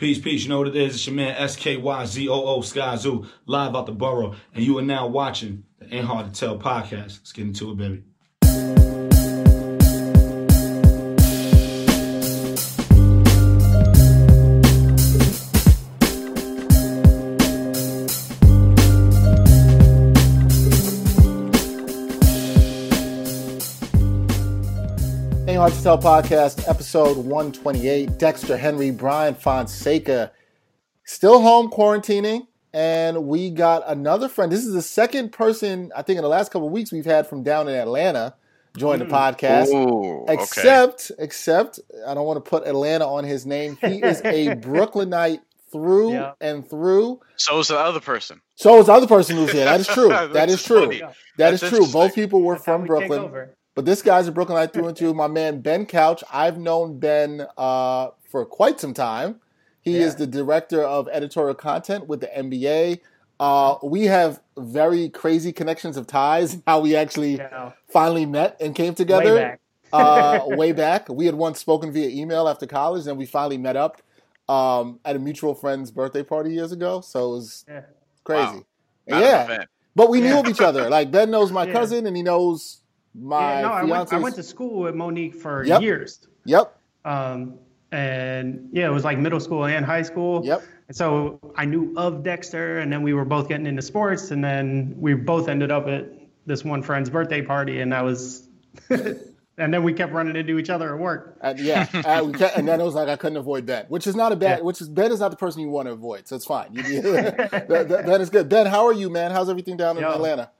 Peace, peace. You know what it is? It's your man SKYZOO Skyzoo live out the borough, and you are now watching the Ain't Hard to Tell podcast. Let's get into it, baby. Hard to Tell podcast, episode 128. Dexter Henry, Bryan Fonseca, still home quarantining. And we got another friend. This is the second person, I think, in the last couple of weeks we've had from down in Atlanta join the hmm. podcast. Ooh, okay. Except, except, I don't want to put Atlanta on his name. He is a Brooklynite through Yeah. and through. So is the other person. So is the other person who's here. That is true. That's true. funny. That That's is true. Both people were That's from Brooklyn. Over. But this guy's a Brooklynite through and through. My man Ben Couch. I've known Ben uh, for quite some time. He is the director of editorial content with the NBA. Uh, we have very crazy connections of ties. How we actually Yeah. finally met and came together Way back. uh, way back. We had once spoken via email after college, and we finally met up um, at a mutual friend's birthday party years ago. So it was Yeah. crazy. Wow. Yeah, but we knew of each other. Like Ben knows my Yeah. cousin, and he knows my Yeah, no, I went, I went to school with Monique for Yep. years. Yep. Um, and yeah, it was like middle school and high school. Yep. And so I knew of Dexter, and then we were both getting into sports, and then we both ended up at this one friend's birthday party, and that was, and then we kept running into each other at work. And yeah, and, we kept- and then it was like I couldn't avoid Ben, which is not a bad. Yeah. Which is Ben is not the person you want to avoid, so it's fine. You, you- that, that- that is good. Ben, how are you, man? How's everything down in Yo. Atlanta?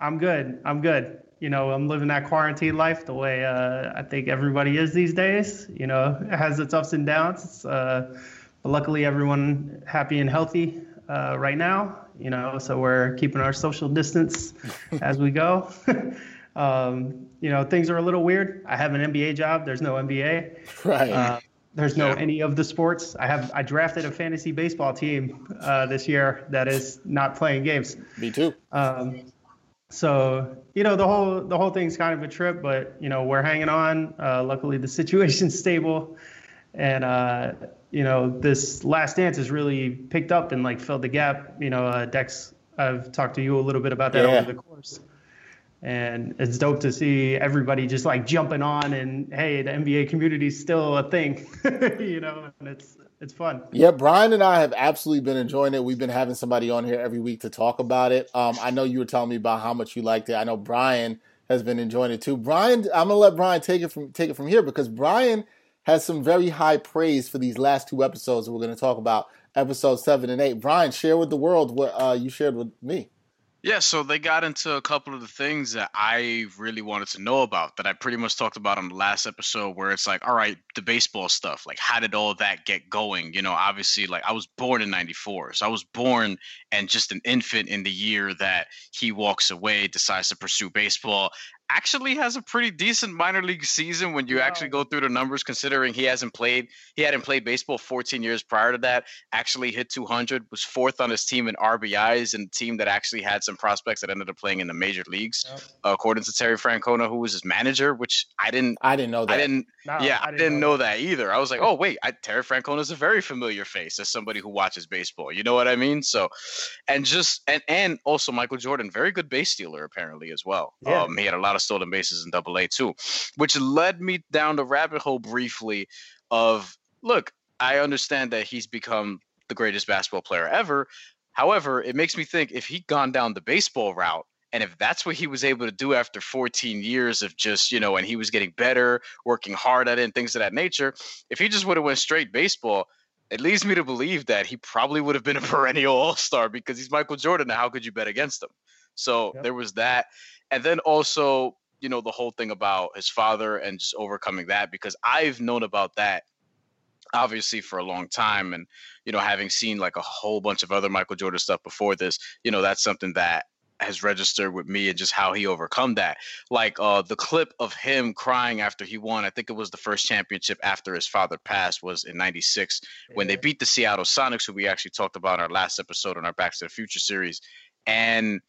I'm good. I'm good. You know, I'm living that quarantine life the way uh, I think everybody is these days. You know, it has its ups and downs. Uh, but luckily, everyone happy and healthy uh, right now. You know, so we're keeping our social distance as we go. um, you know, things are a little weird. I have an NBA job. There's no NBA. Right. Uh, there's no any of the sports. I have I drafted a fantasy baseball team uh, this year that is not playing games. Me too. Um, so you know the whole the whole thing's kind of a trip, but you know we're hanging on. Uh, luckily, the situation's stable, and uh, you know this last dance has really picked up and like filled the gap. You know, uh, Dex, I've talked to you a little bit about that Yeah. over the course, and it's dope to see everybody just like jumping on and hey, the NBA community's still a thing. you know, and it's it's fun. Yeah, Bryan and I have absolutely been enjoying it. We've been having somebody on here every week to talk about it. Um, I know you were telling me about how much you liked it. I know Bryan has been enjoying it too. Bryan, I'm gonna let Bryan take it from take it from here because Bryan has some very high praise for these last two episodes that we're to talk about, episode seven and eight. Bryan, share with the world what uh, you shared with me. Yeah, so they got into a couple of the things that I really wanted to know about that I pretty much talked about on the last episode where it's like, all right, the baseball stuff, like how did all that get going? You know, obviously like I was born in 94. So I was born and just an infant in the year that he walks away, decides to pursue baseball. Actually has a pretty decent minor league season when you actually go through the numbers considering he hasn't played he hadn't played baseball 14 years prior to that actually hit 200 was fourth on his team in rbis and a team that actually had some prospects that ended up playing in the major leagues Yep. according to terry francona who was his manager which i didn't I didn't know that. i didn't No, yeah i didn't, know, that. either i was like oh wait I, terry francona is a very familiar face as somebody who watches baseball you know what i mean so and just and and also michael jordan very good base stealer apparently as well Yeah. um he had a lot of stolen bases in double a too which led me down the rabbit hole briefly of look i understand that he's become the greatest basketball player ever however it makes me think if he'd gone down the baseball route and if that's what he was able to do after 14 years of just, you know, and he was getting better, working hard at it, and things of that nature, if he just would have went straight baseball, it leads me to believe that he probably would have been a perennial all-star because he's Michael Jordan. Now, how could you bet against him? So Yep. there was that. And then also, you know, the whole thing about his father and just overcoming that because I've known about that obviously for a long time and you know having seen like a whole bunch of other Michael Jordan stuff before this, you know, that's something that has registered with me and just how he overcome that. Like uh the clip of him crying after he won, I think it was the first championship after his father passed was in 96 when they beat the Seattle Sonics who we actually talked about in our last episode on our Back to the Future series. And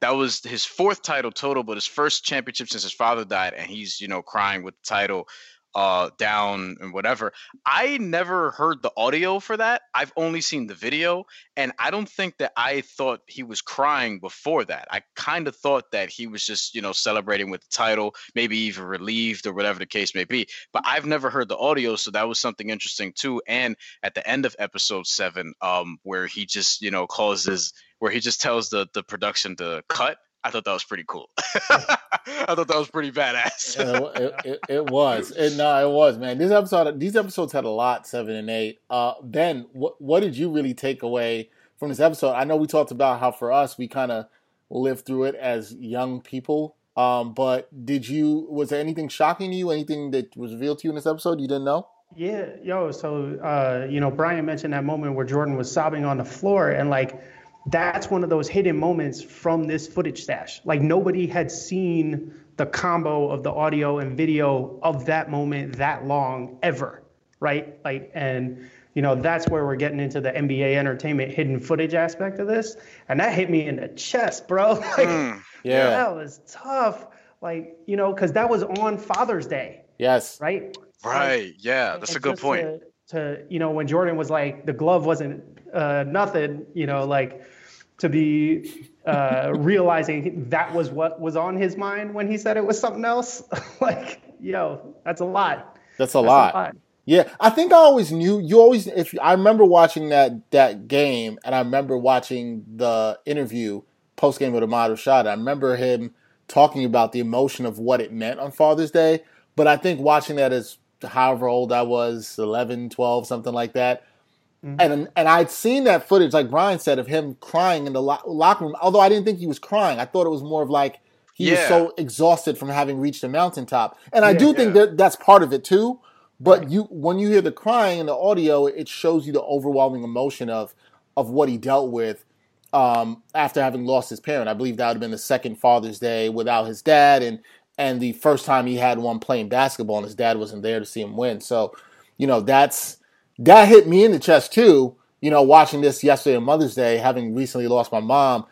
that was his fourth title total, but his first championship since his father died, and he's you know crying with the title. Uh, down and whatever. I never heard the audio for that. I've only seen the video, and I don't think that I thought he was crying before that. I kind of thought that he was just, you know, celebrating with the title, maybe even relieved or whatever the case may be. But I've never heard the audio, so that was something interesting too. And at the end of episode seven, um, where he just, you know, causes where he just tells the the production to cut I thought that was pretty cool. I thought that was pretty badass. it, it, it, was. It, no, it was, man. This episode, these episodes had a lot, seven and eight. Uh, ben, what what did you really take away from this episode? I know we talked about how for us we kind of lived through it as young people. Um, but did you? Was there anything shocking to you? Anything that was revealed to you in this episode you didn't know? Yeah, yo. So, uh, you know, Bryan mentioned that moment where Jordan was sobbing on the floor, and like that's one of those hidden moments from this footage stash. Like nobody had seen the combo of the audio and video of that moment that long ever, right? Like, and you know, that's where we're getting into the NBA entertainment hidden footage aspect of this. And that hit me in the chest, bro. like, mm, yeah. That was tough. Like, you know, because that was on Father's Day. Yes. Right? Right. Like, yeah. That's a good point. To, to, you know, when Jordan was like, the glove wasn't uh, nothing, you know, like to be uh, realizing that was what was on his mind when he said it was something else. like, yo, that's a lot. That's a, that's lot. a lot. Yeah, I think I always knew. You always, if I remember watching that that game, and I remember watching the interview post game with Ahmad Rashad. I remember him talking about the emotion of what it meant on Father's Day. But I think watching that as however old I was, 11, 12, something like that, Mm-hmm. And and I'd seen that footage, like Bryan said, of him crying in the lo- locker room. Although I didn't think he was crying, I thought it was more of like he yeah. was so exhausted from having reached the mountaintop. And I do yeah. think that that's part of it too. But right. you, when you hear the crying in the audio, it shows you the overwhelming emotion of of what he dealt with um, after having lost his parent. I believe that would have been the second Father's Day without his dad, and and the first time he had one playing basketball, and his dad wasn't there to see him win. So, you know, that's that hit me in the chest too. You know, watching this yesterday on Mother's Day, having recently lost my mom.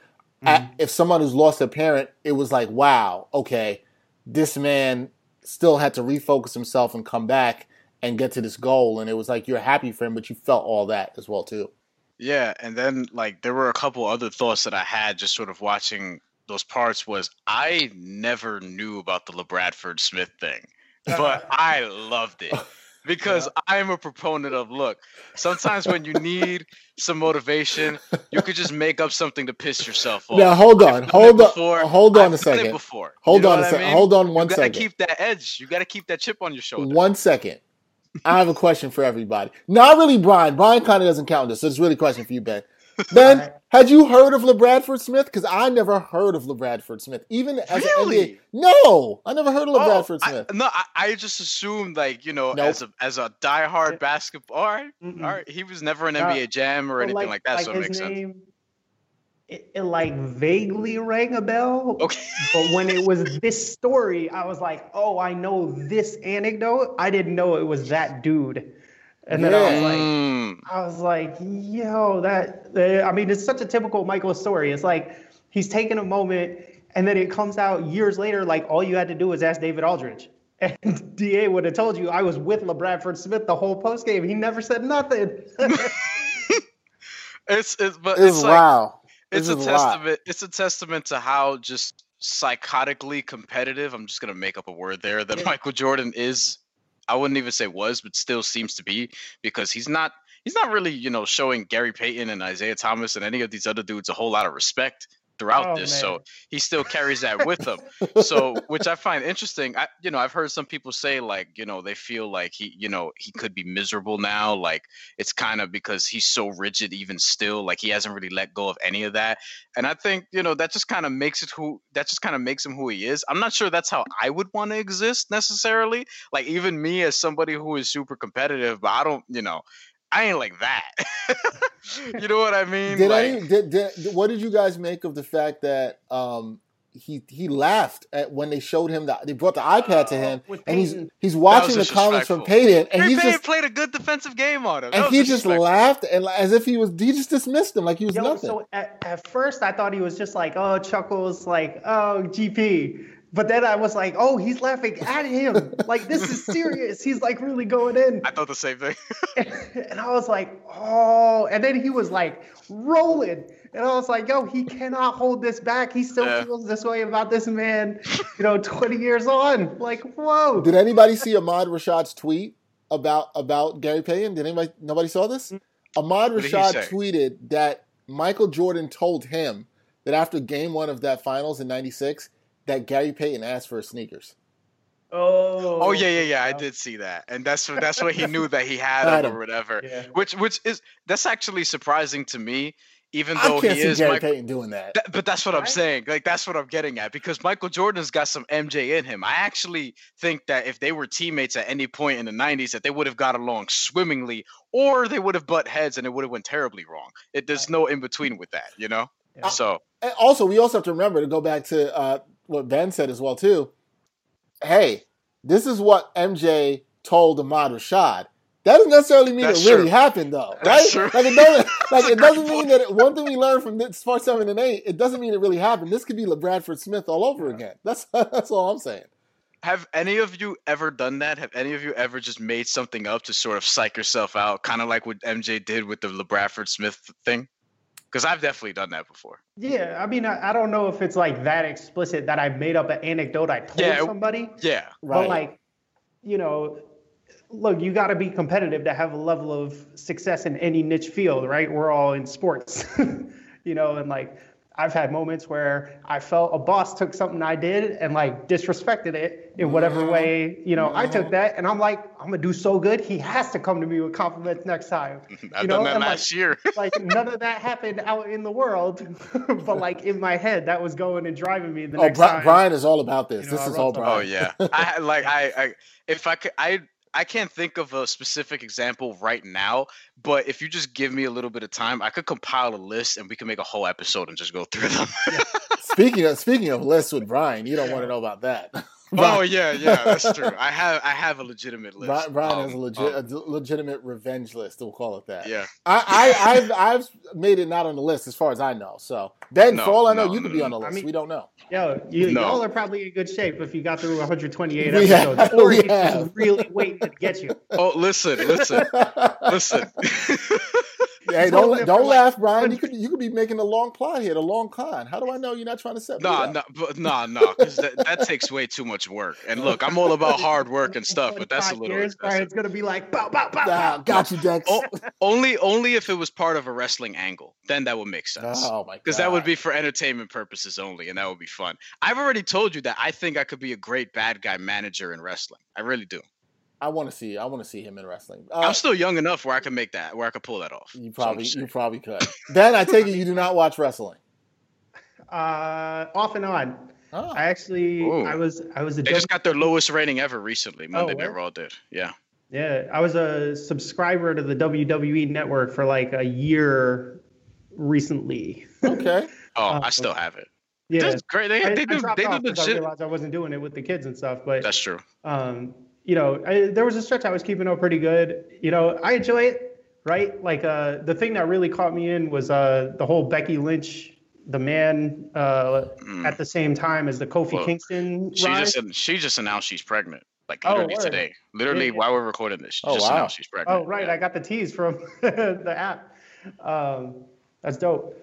Mm-hmm. if someone who's lost a parent, it was like, wow, okay, this man still had to refocus himself and come back and get to this goal. And it was like you're happy for him, but you felt all that as well too. Yeah, and then like there were a couple other thoughts that I had just sort of watching those parts was I never knew about the LaBradford Smith thing, but I loved it because yeah. I am a proponent of look. Sometimes when you need some motivation, you could just make up something to piss yourself off. Now hold on, hold on, before. hold on I've a second. Before. Hold you know on a second. I mean? Hold on one you second. Gotta keep that edge. You gotta keep that chip on your shoulder. One second. I have a question for everybody. Not really Bryan. Bryan kind of doesn't count this, so it's really a question for you, Ben. Ben, had you heard of LaBradford Smith? Because I never heard of LaBradford Smith, even as really? an NBA. No, I never heard of LaBradford oh, Smith. I, no, I, I, just assumed like you know, nope. as a as a diehard basketball. All right, all right. He was never an uh, NBA Jam or anything like, like that, like so it makes name, sense. It, it, like vaguely rang a bell. Okay. but when it was this story, I was like, oh, I know this anecdote. I didn't know it was that dude. And then yeah. I was like, mm. I was like, yo, that. I mean, it's such a typical Michael story. It's like he's taking a moment, and then it comes out years later. Like all you had to do was ask David Aldridge, and Da would have told you I was with LaBradford Smith the whole post game. He never said nothing. it's it's but it's, it's like, wow. It's a testament. Lot. It's a testament to how just psychotically competitive. I'm just gonna make up a word there that Michael Jordan is I wouldn't even say was, but still seems to be because he's not he's not really you know showing Gary Payton and Isiah Thomas and any of these other dudes a whole lot of respect throughout oh, this. Man. So he still carries that with him. so which I find interesting. I you know, I've heard some people say like, you know, they feel like he, you know, he could be miserable now. Like it's kind of because he's so rigid even still, like he hasn't really let go of any of that. And I think, you know, that just kind of makes it who that just kind of makes him who he is. I'm not sure that's how I would want to exist necessarily. Like even me as somebody who is super competitive, but I don't, you know, I ain't like that. you know what I mean? Did like, any did, did what did you guys make of the fact that um he he laughed at when they showed him that they brought the iPad to him uh, and he's he's watching the comments from Payton and he just played a good defensive game on him. and he just laughed and as if he was he just dismissed him like he was Yo, nothing. So at, at first I thought he was just like oh chuckles like oh GP But then I was like, oh, he's laughing at him. Like, this is serious. He's like really going in. I thought the same thing. and I was like, oh. And then he was like rolling. And I was like, yo, he cannot hold this back. He still Yeah. feels this way about this man, you know, 20 years on. Like, whoa. Did anybody see Ahmad Rashad's tweet about about Gary Payton? Did anybody? Nobody saw this. Mm-hmm. Ahmad What did he Rashad tweeted that Michael Jordan told him that after Game One of that Finals in '96, that Gary Payton asked for his sneakers. Oh. Oh yeah, yeah, yeah. I did see that, and that's that's what he knew that he had Had him him. or whatever. Yeah. Which which is that's actually surprising to me, even I though can't he see is Gary Michael. Payton doing that. That, but that's what I'm saying. Like that's what I'm getting at because Michael Jordan's got some MJ in him. I actually think that if they were teammates at any point in the 90s, that they would have got along swimmingly, or they would have butt heads and it would have went terribly wrong. It, there's no in between with that, you know. Yeah. So And also, we also have to remember to go back to uh, what Ben said as well too. Hey, this is what MJ told Ahmad Rashad. That doesn't necessarily mean That's it really happened, though, That's right? true. Like it doesn't, like it doesn't mean point. that. It, one thing we learned from this part seven and eight, it doesn't mean it really happened. This could be LaBradford Smith all over again. That's that's all I'm saying. have any of you ever done that? Have any of you ever just made something up to sort of psych yourself out, kind of like what MJ did with the LaBradford Smith thing? Because I've definitely done that before. Yeah, I mean, I, I don't know if it's like that explicit that I made up an anecdote I told Yeah, somebody, Yeah. Right. but like, you know, look, you got to be competitive to have a level of success in any niche field, right? We're all in sports, you know, and like, I've had moments where I felt a boss took something I did and like disrespected it in whatever way, you know, I took that and I'm like, I'm gonna do so good. He has to come to me with compliments next time. I've You done know, that and, like, last year. like none of that happened out in the world, but like in my head, that was going and driving me the Oh, next Bri- time. Bryan is all about this. You know, this I is all. Bryan. Oh yeah, I like I, I if I could I I can't think of a specific example right now, but if you just give me a little bit of time, I could compile a list and we can make a whole episode and just go through them. speaking of speaking of lists with Bryan, you don't want to know about that. oh yeah, yeah, that's true. I have I have a legitimate list. Bryan, Bryan has a Um, legit, um, a legitimate revenge list. We'll call it that. yeah. I, I, I've, I've made it not on the list as far as I know. So Ben, No, for all I know, no, you could no, be on the I list. mean- we don't know. Yo, you, No. y'all are probably in good shape if you got through 128 We have- episodes, or we if have. he's really waiting to get you. Oh, listen, listen, listen. hey, It's don't don't for like laugh, Bryan. You could you could be making a long plot here, the long con. How do I know you're not trying to set me Nah, up? nah, but nah, nah, because that, that takes way too much work. And look, I'm all about hard work and stuff, but that's a little years, excessive. Bryan's gonna be like, bow, bow, bow, Nah, got you, Dex. Oh, only only if it was part of a wrestling angle, then that would make sense. Oh, my god. Because that would be for entertainment purposes only, and that would be fun. I've already told you that I think I could be a great bad guy manager in wrestling. I really do. I want to see. I want to see him in wrestling. Uh, I'm still young enough where I can make that, where I can pull that off. you probably just you probably could. Ben, I take it you do not watch wrestling. Uh, off and on. Oh. I actually, Ooh. I was, I was a They just got their lowest rating ever recently. Monday Night word? Raw did. Yeah. Yeah, I was a subscriber to the WWE network for like a year recently. Okay. Oh, Uh, I still have it. Yeah, That's great. They, I, they I do. dropped They do off 'cause I realized I wasn't doing it with the kids and stuff. But That's true. um, you know, I, there was a stretch I was keeping up pretty good. You know, I enjoy it, right? Like uh, the thing that really caught me in was uh, the whole Becky Lynch, the man, uh, Mm. at the same time as the Kofi Well, Kingston She rise. just she just announced she's pregnant. Like Oh, literally word. today. Literally Yeah, yeah. while we're recording this, she Oh, just wow. announced she's pregnant. Oh, right. Yeah. I got the tease from the app. Um, that's dope.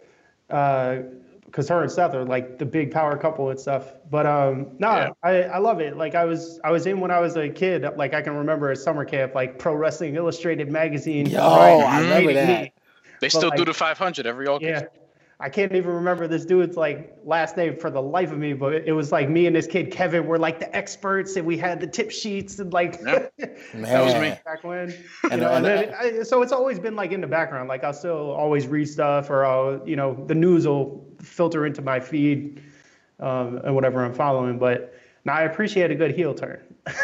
Because her and Seth are like the big power couple and stuff. But um, no, Yeah. I, I love it. Like I was I was in when I was a kid. Like I can remember at summer camp, like Pro Wrestling Illustrated magazine. Yo, right, I remember reading that. me. They but, still do the 500 every August. Yeah. I can't even remember this dude's like last name for the life of me, but it was like me and this kid Kevin were like the experts, and we had the tip sheets and like Yeah. Man. That was me. back when. And- you know, and- and then, I, so it's always been like in the background. Like I'll still always read stuff, or I'll, you know, the news will filter into my feed um, and whatever I'm following. But now I appreciate a good heel turn.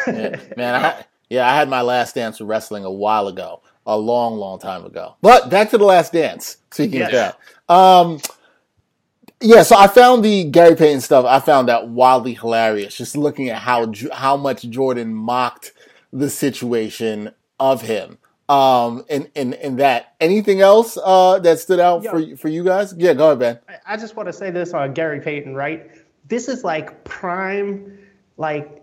Yeah, man, I, yeah, I had my last dance with wrestling a while ago, a long, long time ago. But back to the last dance. Speaking of that, um, yeah. So I found the Gary Payton stuff. I found that wildly hilarious. Just looking at how how much Jordan mocked the situation of him. Um, and, and, in that. Anything else uh that stood out Yo. for for you guys? Yeah, go ahead, Ben. I- I just want to say this on Gary Payton, right? this is like prime, like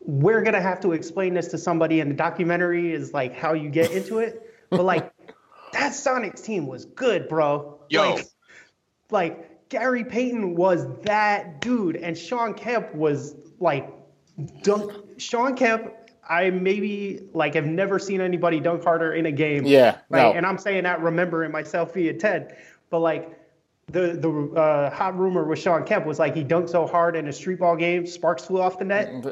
we're gonna have to explain this to somebody in the documentary is like how you get into it. But like that Sonics team was good, bro. Yo. Like, like Gary Payton was that dude, and Shawn Kemp was like dunk. Shawn Kemp, I maybe like have never seen anybody dunk harder in a game. Yeah, right. no. And I'm saying that remembering myself via Ted, but like the the uh, hot rumor with Shawn Kemp was like he dunked so hard in a street ball game, sparks flew off the net.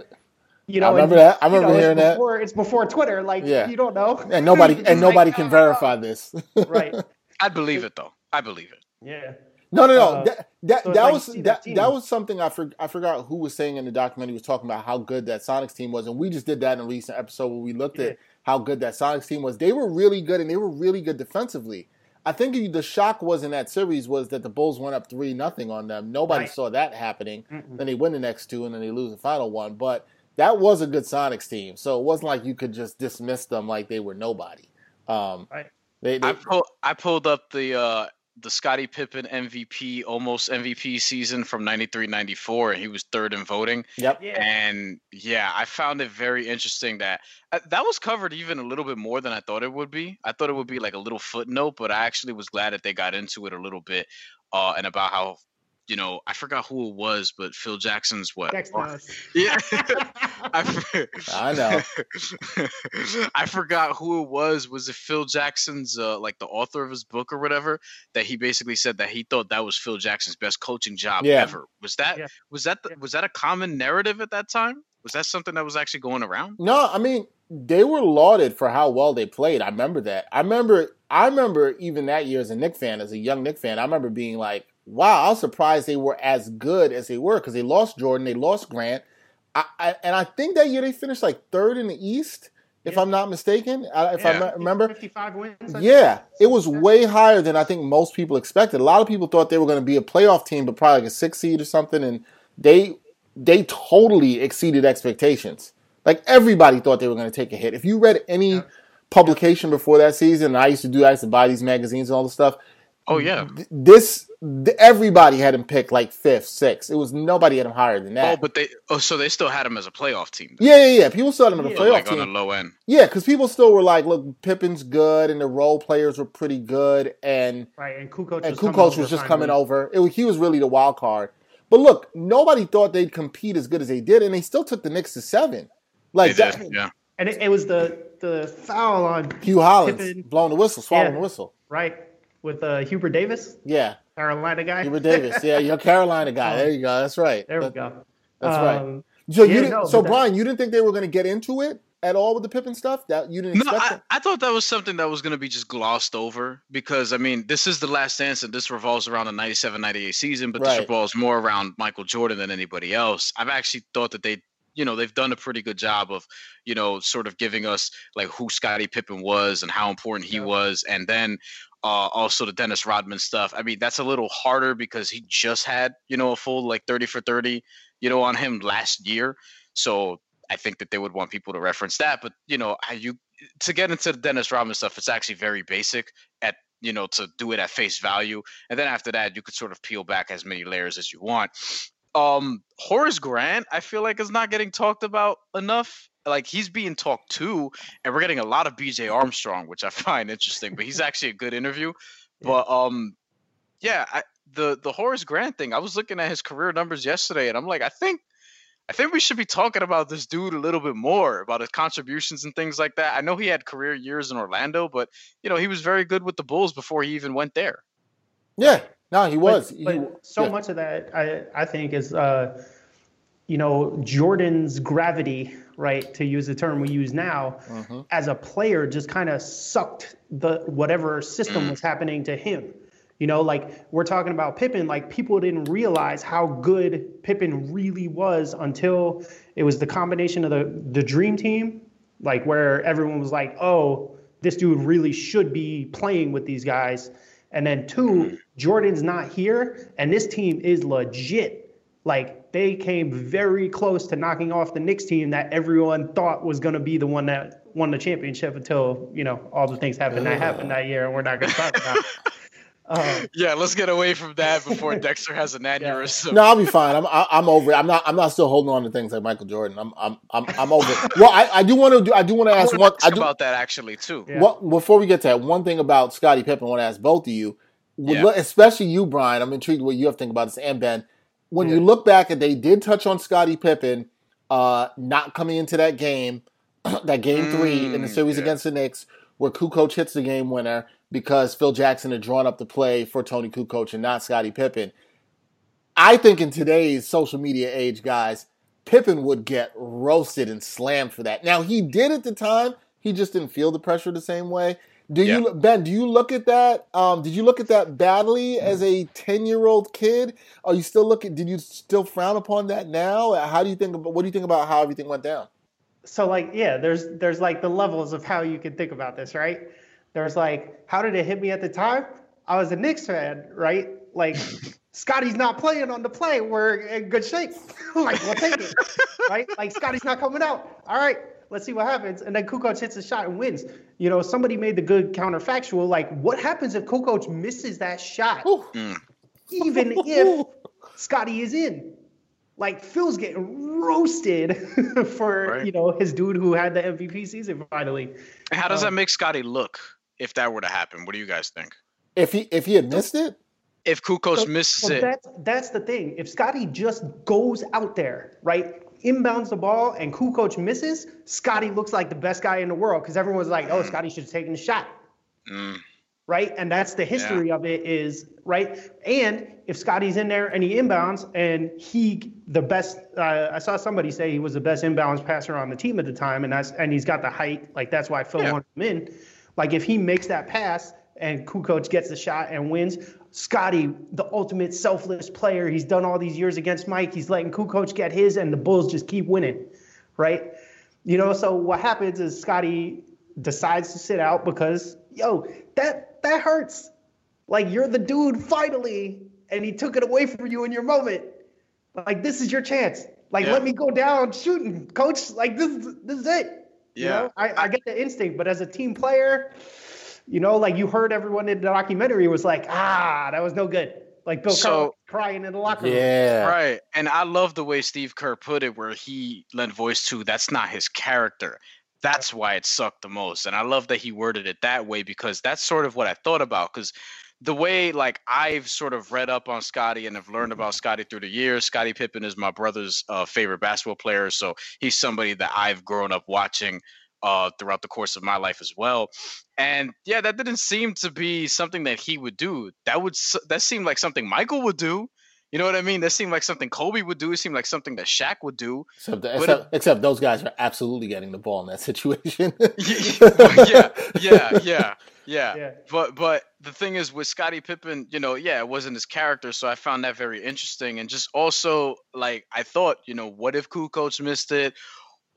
You know, I remember and, that. I you remember know, it's hearing that. before, It's before Twitter. Like Yeah. you don't know. And nobody and Like, nobody can ah, verify this. Right. I believe it though. I believe it. Yeah. No, no, no. Uh, that that, so that like was that, that that was something I for, I forgot who was saying in the documentary was talking about how good that Sonics team was, and we just did that in a recent episode where we looked Yeah. at how good that Sonics team was. They were really good, and they were really good defensively. I think the shock was in that series was that the Bulls went up three nothing on them. Nobody Right. saw that happening. Then they win the next two, and then they lose the final one. But that was a good Sonics team, so it wasn't like you could just dismiss them like they were nobody. Um, Right. they, they, I pulled I pulled up the uh the Scottie Pippen MVP almost MVP season from 93-94 and he was third in voting yep. Yeah. and yeah I found it very interesting that uh, that was covered even a little bit more than I thought it would be I thought it would be like a little footnote but I actually was glad that they got into it a little bit uh and about how you know I forgot who it was but Phil Jackson's what Next yeah I, for- I know. I forgot who it was. Was it Phil Jackson's, uh, like the author of his book or whatever? That he basically said that he thought that was Phil Jackson's best coaching job Yeah. ever. Was that Yeah. was that the, was that a common narrative at that time? Was that something that was actually going around? No, I mean they were lauded for how well they played. I remember that. I remember. I remember even that year as a Knick fan, as a young Knick fan. I remember being like, "Wow, I was surprised they were as good as they were because they lost Jordan, they lost Grant, I, I, and I think that year they finished like third in the East, if Yeah. I'm not mistaken. I, if I Yeah. me- remember, 55 wins. I yeah, it was way higher than I think most people expected. A lot of people thought they were going to be a playoff team, but probably like a six seed or something, and they they totally exceeded expectations. Like everybody thought they were going to take a hit. If you read any Yeah. publication before that season, and I used to do, I used to buy these magazines and all the stuff. Oh yeah. This th- everybody had him picked like fifth, sixth. It was nobody had him higher than that. Oh, but they oh so they still had him as a playoff team. yeah, yeah, yeah. People still had him as a Yeah. playoff like team. on the low end. Yeah, because people still were like, "Look, Pippen's good, and the role players were pretty good, and Right. And Kukoc and was Kukoc over was just coming over. It was, he was really the wild card. But look, nobody thought they'd compete as good as they did, and they still took the Knicks to seven. Like They that, did, yeah. And it, it was the the foul on Hue Hollins Pippen. blowing the whistle, swallowing Yeah. the whistle. right with uh, Hubert Davis, Yeah, Carolina guy. Hubert Davis. Yeah, you're a Carolina guy. There you go. That's right. There we That- go. That's right. Um, So you Yeah, didn't, no, so Bryan, you didn't think they were going to get into it at all with the Pippen stuff? That you didn't No, expect I, it? I thought that was something that was going to be just glossed over because, I mean, this is the last dance and this revolves around the 97 98 season, but Right. this revolves more around Michael Jordan than anybody else. I've actually thought that they, you know, they've done a pretty good job of, you know, sort of giving us like who Scottie Pippen was and how important he Yeah. was. And then uh, also the Dennis Rodman stuff. I mean, that's a little harder because he just had, you know, a full like 30 for 30, you know, on him last year. So I think that they would want people to reference that. But, you know, you, to get into the Dennis Rodman stuff, it's actually very basic at you know to do it at face value, and then after that, you could sort of peel back as many layers as you want. Um, Horace Grant, I feel like is not getting talked about enough. Like he's being talked to, and we're getting a lot of BJ Armstrong, which I find interesting. But he's actually a good interview. But um, yeah, I, the the Horace Grant thing, I was looking at his career numbers yesterday, and I'm like, I think I think we should be talking about this dude a little bit more about his contributions and things like that. I know he had career years in Orlando, but you know he was very good with the Bulls before he even went there. Yeah, no, he was. But, He- but so yeah. much of that, I, I think, is, uh, you know, Jordan's gravity, right, to use the term we use now, Mhm. as a player just kind of sucked the whatever system was happening to him. You know, like we're talking about Pippen, like people didn't realize how good Pippen really was until it was the combination of the the dream team, like where everyone was like, "Oh, this dude really should be playing with these guys." And then two, Jordan's not here, and this team is legit. Like they came very close to knocking off the Knicks team that everyone thought was going to be the one that won the championship until you know all the things happened that happened that year, and we're not going to talk about. Uh, Yeah, let's get away from that before Dexter has an aneurysm. No, I'll be fine. I'm I, I'm over it. I'm not I'm not still holding on to things like Michael Jordan. I'm I'm I'm, I'm over it. Well, I, I do want to do I do want to I ask wanna one. ask I do, about that actually too. Yeah. What before we get to that, one thing about Scottie Pippen, I want to ask both of you, Yeah. especially you, Bryan. I'm intrigued what you have to think about this, and Ben. When you look back and they did touch on Scottie Pippen uh, not coming into that game, that game three in the Mm, series yeah. against the Knicks, where Kukoc hits the game winner because Phil Jackson had drawn up the play for Toni Kukoc and not Scottie Pippen. I think in today's social media age, guys, Pippen would get roasted and slammed for that. Now he did at the time; he just didn't feel the pressure the same way. Do you, Ben? Do you look at that? Um, did you look at that badly as a ten-year-old kid? Are you still looking? Did you still frown upon that now? How do you think? About, what do you think about how everything went down? so like yeah there's there's like the levels of how you can think about this right there's like how did it hit me at the time i was a Knicks fan right like Scottie's not playing on the play we're in good shape like we'll take it right like Scottie's not coming out all right let's see what happens and then Kukoc hits a shot and wins you know somebody made the good counterfactual like what happens if Kukoc misses that shot Whew. even if Scottie is in. Like Phil's getting roasted for Right. you know his dude who had the MVP season finally. How does Um, that make Scottie look if that were to happen? What do you guys think? If he if he had missed it, If Kukoc So- misses so it, That's that's the thing. If Scottie just goes out there, right, inbounds the ball, and Kukoc misses, Scottie looks like the best guy in the world because everyone's like, oh, Scottie should have taken the shot. mm, right? And that's the history of it is right. And if Scottie's in there and he inbounds and he the best, uh, I saw somebody say he was the best inbounds passer on the team at the time, and that's and he's got the height, like that's why Phil Yeah. wanted him in. Like if he makes that pass and Kukoc gets the shot and wins, Scottie, the ultimate selfless player, he's done all these years against Mike. He's letting Kukoc get his, and the Bulls just keep winning, right? You know, so what happens is Scottie decides to sit out because yo, that that hurts. Like you're the dude finally, and he took it away from you in your moment. Like this is your chance. Like Yeah. let me go down shooting, coach. Like this is this is it. You Yeah. know? I, I get the instinct, but as a team player, you know, like you heard everyone in the documentary was like, ah, that was no good. Like Bill So- Carl crying in the locker room. yeah, right. And I love the way Steve Kerr put it, where he lent voice to that's not his character. That's why it sucked the most. And I love that he worded it that way because that's sort of what I thought about. Because the way like I've sort of read up on Scottie and have learned about Scottie through the years. Scottie Pippen is my brother's uh, favorite basketball player, so he's somebody that I've grown up watching uh, throughout the course of my life as well. And yeah, that didn't seem to be something that he would do. That would that seemed like something Michael would do. You know what I mean? That seemed like something Kobe would do. It seemed like something that Shaq would do. Except, But except, except those guys are absolutely getting the ball in that situation. yeah, yeah, yeah, yeah. Yeah. But but the thing is with Scottie Pippen, you know, yeah, it wasn't his character, so I found that very interesting. And just also like I thought, you know, what if Kukoc missed it?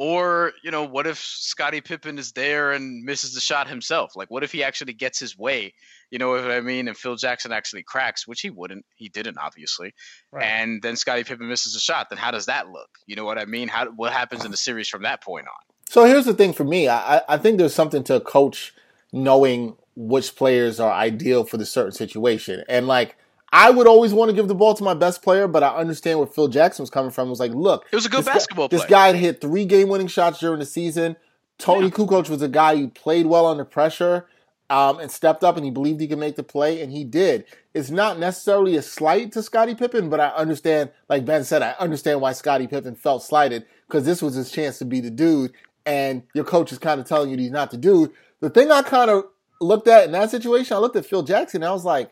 Or, you know, what if Scottie Pippen is there and misses the shot himself? Like what if he actually gets his way? You know what I mean? And Phil Jackson actually cracks, which he wouldn't. He didn't, obviously. Right. And then Scottie Pippen misses a shot. Then how does that look? You know what I mean? How what happens in the series from that point on? So here's the thing for me. I, I- I think there's something to a coach knowing which players are ideal for the certain situation. And like, I would always want to give the ball to my best player, but I understand where Phil Jackson was coming from. It was like, look, It was a good this guy- basketball This guy had hit three game winning shots during the season. Toni Yeah. Kukoc was a guy who played well under pressure um, and stepped up and he believed he could make the play, and he did. It's not necessarily a slight to Scottie Pippen, but I understand, like Ben said, I understand why Scottie Pippen felt slighted because this was his chance to be the dude, and your coach is kind of telling you he's not the dude. The thing I kind of looked at in that situation, I looked at Phil Jackson and I was like,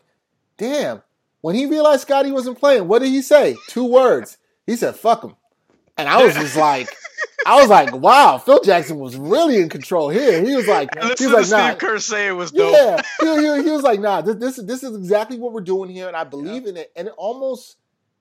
damn, when he realized Scottie wasn't playing, what did he say? Two words. He said, fuck him. And I was just like, I was like, wow, Phil Jackson was really in control here. He was like, he was like, nah, Steve Kerr say it was dope. yeah, he, he- he was like, nah, this, this this is exactly what we're doing here, and I believe in it. And it almost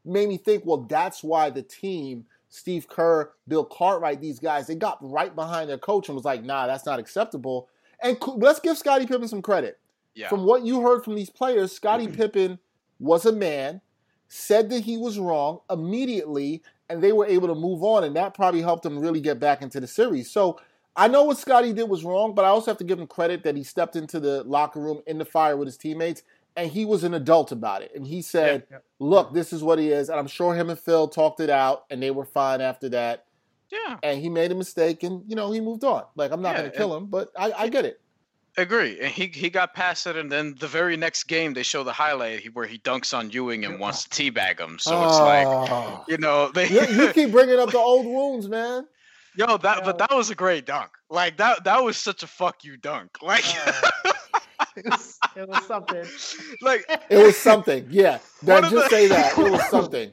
made me think, well, that's why the team, Steve Kerr, Bill Cartwright, these guys, they got right behind their coach and was like, nah, that's not acceptable. And co- let's give Scottie Pippen some credit. Yeah. From what you heard from these players, Scottie Pippen was a man, said that he was wrong immediately, and they were able to move on, and that probably helped them really get back into the series. So I know what Scottie did was wrong, but I also have to give him credit that he stepped into the locker room in the fire with his teammates and he was an adult about it. And he said, Yeah, yeah. "Look, this is what he is." And I'm sure him and Phil talked it out, and they were fine after that. Yeah, And he made a mistake, and you know he moved on. Like I'm not Yeah, going to kill him, but I, I get it. Agree. And he he got past it, and then the very next game they show the highlight where he dunks on Ewing and wants to teabag him. So it's like Oh. you know they you, you keep bringing up the old wounds, man. yo that but that was a great dunk. Like that that was such a fuck you dunk. Like it, was, it was something. like It was something. Yeah, One that, just the- say that. It was something.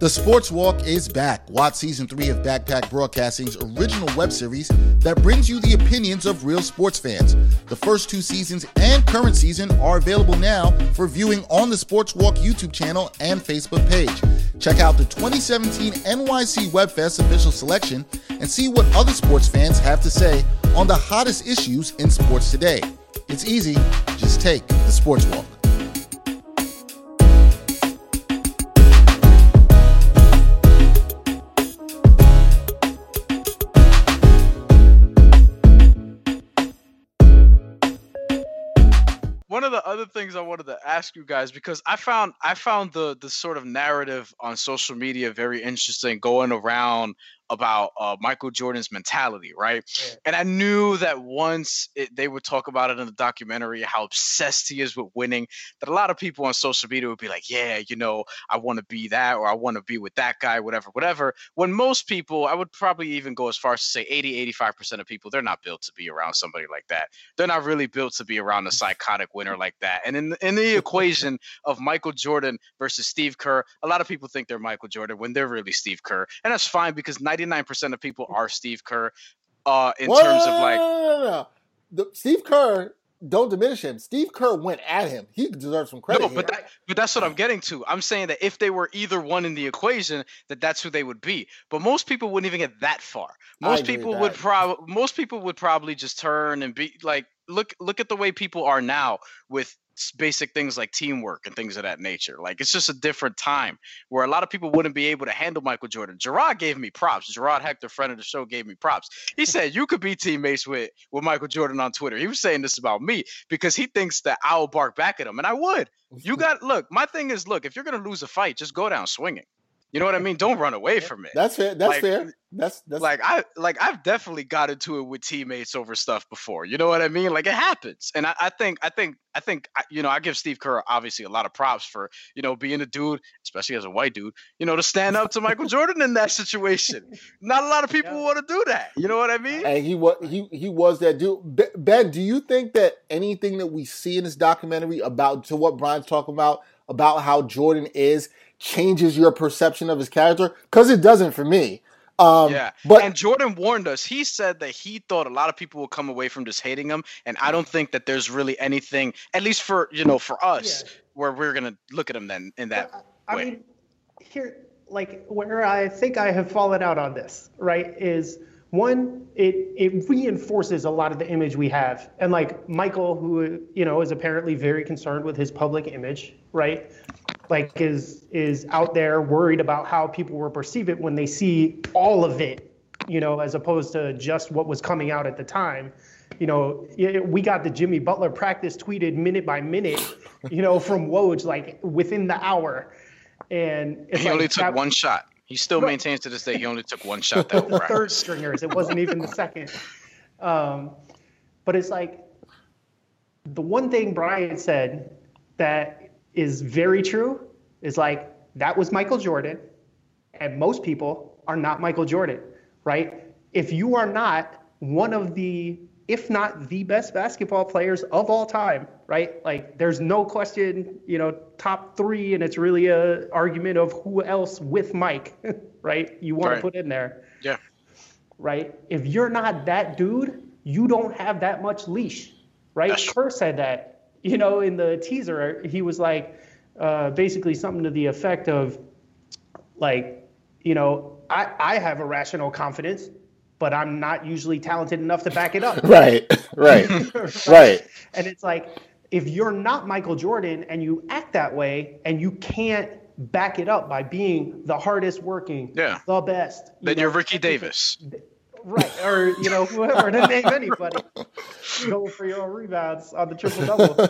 The Sports Walk is back. Watch season three of Backpack Broadcasting's original web series that brings you the opinions of real sports fans. The first two seasons and current season are available now for viewing on the Sports Walk YouTube channel and Facebook page. Check out the 2017 NYC WebFest official selection and see what other sports fans have to say on the hottest issues in sports today. It's easy, just take the Sports Walk. Ask you guys because I found I found the the sort of narrative on social media very interesting going around about uh, Michael Jordan's mentality, right? Yeah. And I knew that once it, they would talk about it in the documentary, how obsessed he is with winning, that a lot of people on social media would be like, yeah, you know, I want to be that or I want to be with that guy, whatever, whatever. When most people, I would probably even go as far as to say 80, 85% of people, they're not built to be around somebody like that. They're not really built to be around a psychotic winner like that. And in, in the equation of Michael Jordan versus Steve Kerr, a lot of people think they're Michael Jordan when they're really Steve Kerr. And that's fine because 99% of people are Steve Kerr uh, in Whoa, terms of like, no, no, no, no. The, Steve Kerr. Don't diminish him. Steve Kerr went at him. He deserves some credit. no, but that, but that's what I'm getting to. I'm saying that if they were either one in the equation, that that's who they would be. But most people wouldn't even get that far. Most people would probably most people would probably just turn and be like, look look at the way people are now with basic things like teamwork and things of that nature. Like it's just a different time where a lot of people wouldn't be able to handle Michael Jordan. Gerard gave me props. Gerard Hector, friend of the show, gave me props. He said you could be teammates with with Michael Jordan on Twitter. He was saying this about me because he thinks that I'll bark back at him, and I would. You got look. My thing is, look, if you're gonna lose a fight, just go down swinging. You know what I mean? Don't run away from it. That's fair. That's Like- fair. That's that's like I like I've definitely got into it with teammates over stuff before. You know what I mean? Like it happens, and I, I think I think I think you know I give Steve Kerr obviously a lot of props for you know being a dude, especially as a white dude, you know to stand up to Michael Jordan in that situation. Not a lot of people Yeah. want to do that. You know what I mean? and he was he he was that dude. Ben, do you think that anything that we see in this documentary about to what Bryan's talking about about how Jordan is changes your perception of his character? Because it doesn't for me. Um, yeah, but and Jordan warned us. He said that he thought a lot of people would come away from just hating him, and I don't think that there's really anything, at least for you know for us, Yeah. where we're gonna look at him then in that. But, I way. mean, here, like where I think I have fallen out on this, right, is one, it it reinforces a lot of the image we have, and like Michael, who you know is apparently very concerned with his public image, right, like is is out there worried about how people will perceive it when they see all of it, you know, as opposed to just what was coming out at the time. You know, y- we got the Jimmy Butler practice tweeted minute by minute, you know, from Woj like within the hour. And He like only took that- one shot. He still Right. maintains to this day he only took one shot that the third stringers. It wasn't even the second. Um, but it's like the one thing Bryan said that is very true is like that was Michael Jordan, and most people are not Michael Jordan, right? If you are not one of the, if not the best basketball players of all time, right? Like there's no question, you know, top three, and it's really a argument of who else with Mike, right? You want Right. to put in there Yeah. right? If you're not that dude, you don't have that much leash, right? Kerr said that, you know, in the teaser, he was like, uh, basically something to the effect of, like, you know, I, I have irrational confidence, but I'm not usually talented enough to back it up. right, right, right. And it's like, if you're not Michael Jordan and you act that way and you can't back it up by being the hardest working, Yeah. the best, you Then know, you're Ricky everything- Davis. Right, or you know, whoever to name anybody, going for your own rebounds on the triple double. but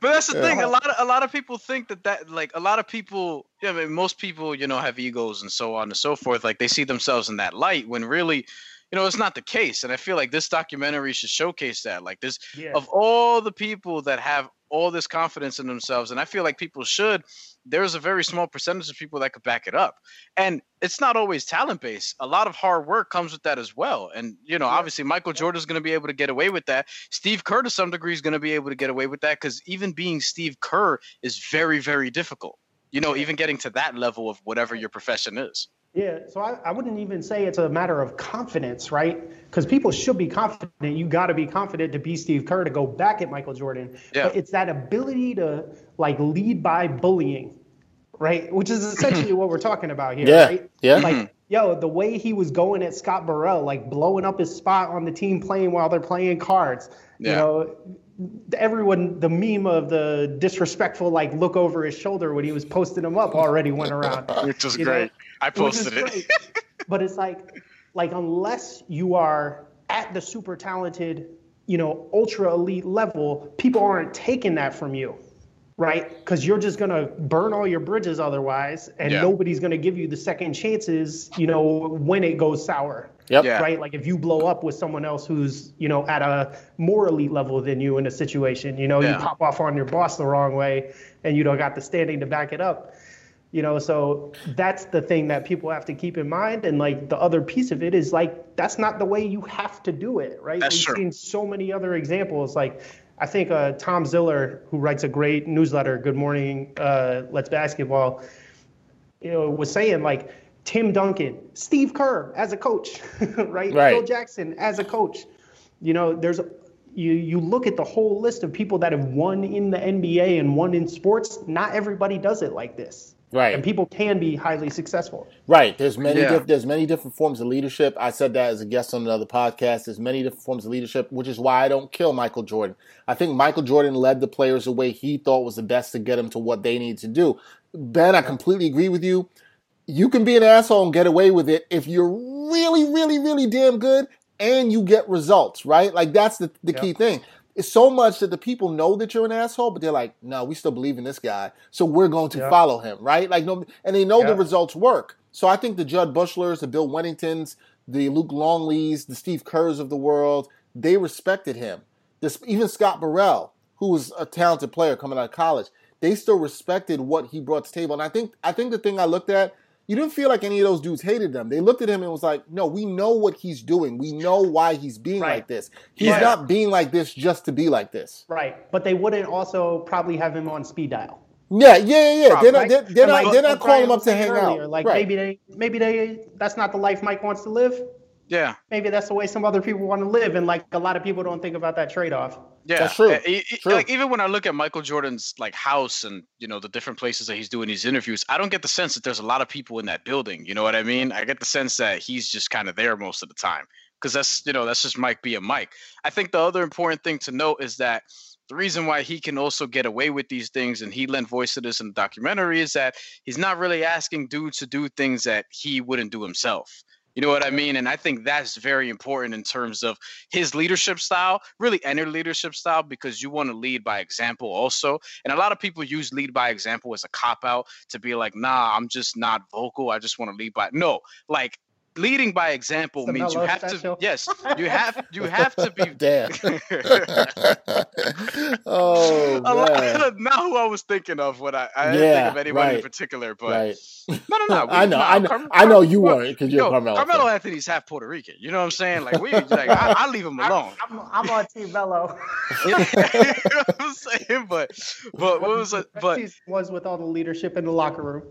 that's the thing. A lot of a lot of people think that that like a lot of people. Yeah, I mean, most people, you know, have egos and so on and so forth. Like they see themselves in that light when really you know, it's not the case. And I feel like this documentary should showcase that. Like this yeah. of all the people that have all this confidence in themselves, and I feel like people should, there's a very small percentage of people that could back it up. And it's not always talent based. A lot of hard work comes with that as well. And you know, yeah. obviously Michael Jordan is going to be able to get away with that. Steve Kerr to some degree is going to be able to get away with that because even being Steve Kerr is very, very difficult. You know, even getting to that level of whatever your profession is. Yeah, so I, I wouldn't even say it's a matter of confidence, right? Because people should be confident. You got to be confident to be Steve Kerr to go back at Michael Jordan. Yeah. But it's that ability to like lead by bullying, right? Which is essentially what we're talking about here, yeah. right? Yeah. Like, mm-hmm. yo, the way he was going at Scott Burrell, like blowing up his spot on the team playing while they're playing cards. Yeah. You know, everyone the meme of the disrespectful like look over his shoulder when he was posting them up already went around which was great know? I posted it but it's like like unless you are at the super talented you know ultra elite level people aren't taking that from you right because you're just going to burn all your bridges otherwise and yeah. nobody's going to give you the second chances you know when it goes sour Yep. Yeah. Right. Like if you blow up with someone else who's, you know, at a more elite level than you in a situation, you know, yeah. you pop off on your boss the wrong way and you don't got the standing to back it up. You know, so that's the thing that people have to keep in mind. And like the other piece of it is like that's not the way you have to do it, right? That's We've true. seen so many other examples. Like I think uh, Tom Ziller, who writes a great newsletter, Good Morning, uh, It's Basketball, you know, was saying like Tim Duncan, Steve Kerr as a coach, right? right? Phil Jackson as a coach. You know, there's you you look at the whole list of people that have won in the NBA and won in sports. Not everybody does it like this. Right. And people can be highly successful. Right. There's many yeah. diff- there's many different forms of leadership. I said that as a guest on another podcast. There's many different forms of leadership, which is why I don't kill Michael Jordan. I think Michael Jordan led the players the way he thought was the best to get them to what they need to do. Ben, I completely agree with you you can be an asshole and get away with it if you're really, really, really damn good and you get results, right? Like that's the, the yep. key thing. It's so much that the people know that you're an asshole, but they're like, no, we still believe in this guy. So we're going to yep. follow him, right? Like no and they know yep. the results work. So I think the Jud Buechlers, the Bill Wenningtons, the Luke Longleys, the Steve Kerrs of the world, they respected him. This even Scott Burrell, who was a talented player coming out of college, they still respected what he brought to the table. And I think I think the thing I looked at you didn't feel like any of those dudes hated them. They looked at him and was like, "No, we know what he's doing. We know why he's being right. like this. He's yeah. not being like this just to be like this." Right, but they wouldn't also probably have him on speed dial. Yeah, yeah, yeah. Probably, they're not, they're, they're not, they're not calling him up to hang earlier, out. Like right. maybe they, maybe they, that's not the life Mike wants to live. Yeah. Maybe that's the way some other people want to live, and like a lot of people don't think about that trade off. Yeah, that's true. Eh, true. Like even when I look at Michael Jordan's like house and you know the different places that he's doing these interviews, I don't get the sense that there's a lot of people in that building. You know what I mean? I get the sense that he's just kind of there most of the time because that's you know that's just Mike being Mike. I think the other important thing to note is that the reason why he can also get away with these things and he lent voice to this in the documentary is that he's not really asking dudes to do things that he wouldn't do himself. You know what I mean? And I think that's very important in terms of his leadership style, really any leadership style, because you want to lead by example also. And a lot of people use lead by example as a cop out to be like, nah, I'm just not vocal. I just want to lead by. No, like leading by example means you have special. to yes you have you have to be damn oh man. not who i was thinking of what i i yeah, didn't think of anybody right, in particular but right. no no no i know i know Car- i know you weren't because you're yo, carmelo carmelo anthony's half puerto rican you know what i'm saying like we like I, I leave him alone i'm, I'm on team Melo. you know what i'm saying but but what was it but was with all the leadership in the locker room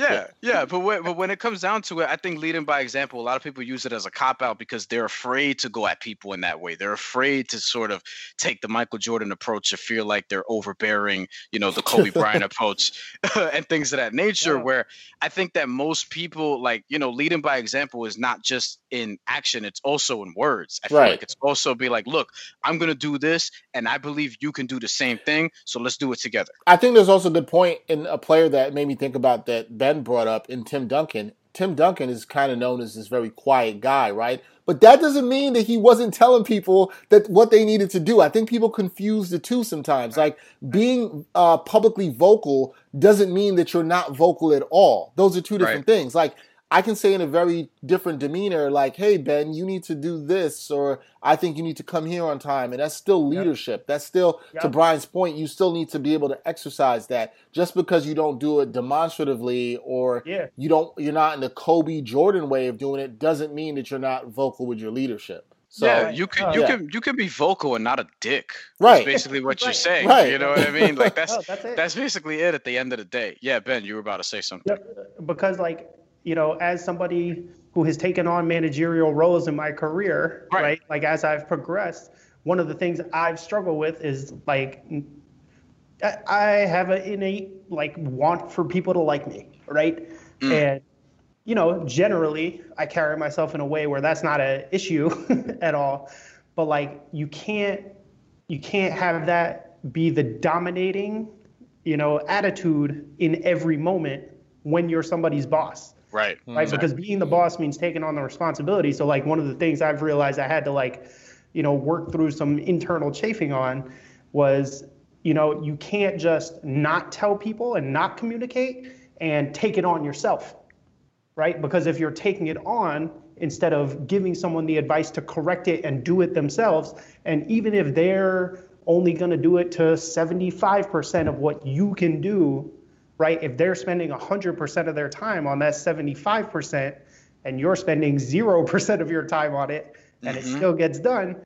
yeah, yeah, but when, but when it comes down to it, I think leading by example. A lot of people use it as a cop out because they're afraid to go at people in that way. They're afraid to sort of take the Michael Jordan approach to feel like they're overbearing, you know, the Kobe Bryant approach and things of that nature. Yeah. Where I think that most people, like you know, leading by example is not just in action; it's also in words. I feel right. like it's also be like, look, I'm gonna do this, and I believe you can do the same thing. So let's do it together. I think there's also a good point in a player that made me think about that. Ben brought up in Tim Duncan, Tim Duncan is kind of known as this very quiet guy, right? But that doesn't mean that he wasn't telling people that what they needed to do. I think people confuse the two sometimes. Like being uh, publicly vocal doesn't mean that you're not vocal at all. Those are two different Right. things. Like I can say in a very different demeanor, like, "Hey Ben, you need to do this," or "I think you need to come here on time," and that's still leadership. That's still, to Bryan's point, you still need to be able to exercise that. Just because you don't do it demonstratively, or Yeah. you don't, you're not in the Kobe Jordan way of doing it, doesn't mean that you're not vocal with your leadership. So, yeah, you can Oh, you yeah. can you can be vocal and not a dick. Right. That's basically what you're saying. Right. You know what I mean? Like that's Oh, that's it. that's basically it at the end of the day. Yeah, Ben, you were about to say something. Yep, because like you know as somebody who has taken on managerial roles in my career Right. right, like as i've progressed one of the things i've struggled with is like I have an innate like want for people to like me right Mm. and you know generally i carry myself in a way where that's not an issue at all but like you can't you can't have that be the dominating you know attitude in every moment when you're somebody's boss Right. Mm-hmm. right because being the boss means taking on the responsibility. So like one of the things i've realized i had to like you know work through some internal chafing on was you know you can't just not tell people and not communicate and take it on yourself right? Because if you're taking it on instead of giving someone the advice to correct it and do it themselves and even if they're only going to do it to 75% of what you can do right? If they're spending 100% of their time on that 75% and you're spending 0% of your time on it and it mm-hmm. still gets done,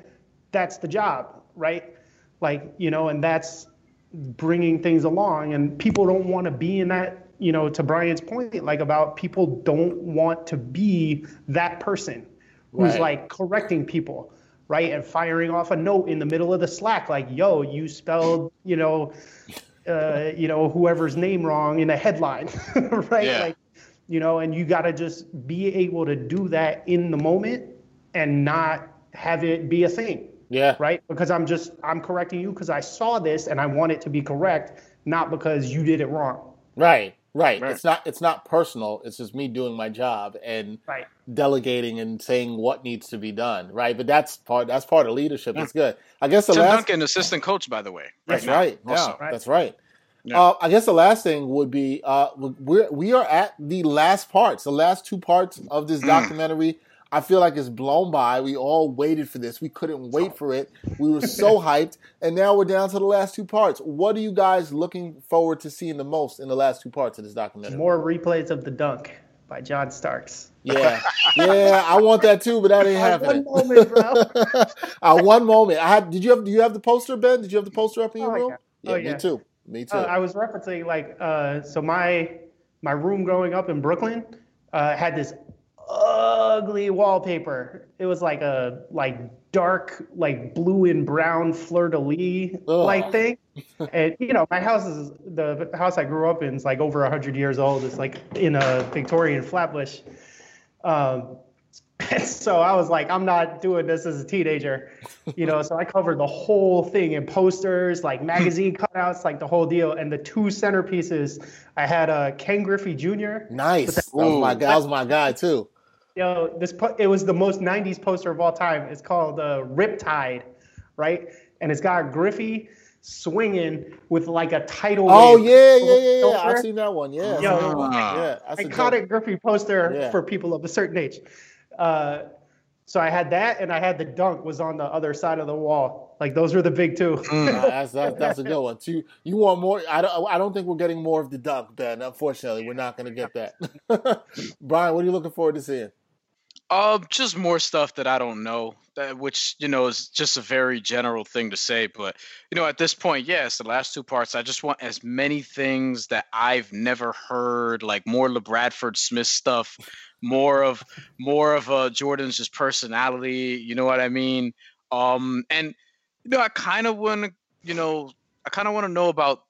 that's the job, right? Like, you know, and that's bringing things along and people don't want to be in that, you know, to Bryan's point like about people don't want to be that person who's Right. like correcting people, right? And firing off a note in the middle of the Slack like, "Yo, you spelled, you know, uh, you know, whoever's name wrong in a headline, right? Yeah. Like, you know, and you got to just be able to do that in the moment and not have it be a thing, yeah, right? Because I'm just, I'm correcting you because I saw this and I want it to be correct, not because you did it wrong. right, right. Right. It's not, it's not personal. It's just me doing my job and Right. delegating and saying what needs to be done, right? But that's part, that's part of leadership. That's good. I guess the Tim last, Duncan, assistant coach, by the way. That's now, right. also. Yeah, Right. that's right. Yeah. Uh, I guess the last thing would be uh, we're we are at the last parts, the last two parts of this Mm. documentary. I feel like it's blown by. We all waited for this. We couldn't wait for it. We were so hyped, and now we're down to the last two parts. What are you guys looking forward to seeing the most in the last two parts of this documentary? More replays of the dunk by John Starks. Yeah, yeah, I want that too, but that ain't Uh, happening. one moment, bro. uh, one moment. I had. Did you have? Do you have the poster, Ben? Did you have the poster up in your Oh, room? yeah. Yeah, Oh, me too. Me too. Uh, I was referencing like uh, so my my room growing up in Brooklyn uh, had this ugly wallpaper. It was like a like dark like blue and brown fleur de lis like thing. And you know my house is the house I grew up in is like over hundred years old. It's like in a Victorian Flatbush. Um, so I was like, I'm not doing this as a teenager, you know. So I covered the whole thing in posters, like magazine cutouts, like the whole deal. And the two centerpieces, I had uh, Ken Griffey Jr. nice. That was my Ooh. that was my guy too. Yo, this po- it was the most '90s poster of all time. It's called uh, Riptide, right? And it's got Griffey swinging with like a tidal Oh wave. yeah, yeah, yeah, yeah. I've seen that one. Yeah, Yo, seen that one. Ah. yeah. Iconic dope- Griffey poster Yeah. for people of a certain age. Uh, so I had that, and I had the dunk was on the other side of the wall. Like those were the big two. Nah, that's, that's that's a good one. Two, you want more? I don't. I don't think we're getting more of the dunk, Ben. Unfortunately, we're not going to get that. Bryan, what are you looking forward to seeing? Uh, just more stuff that I don't know, that, which you know is just a very general thing to say. But you know, at this point, yes, the last two parts, I just want as many things that I've never heard, like more LaBradford Smith stuff, more of more of uh, Jordan's just personality. You know what I mean? Um, and you know, I kind of want to, you know, I kind of want to know about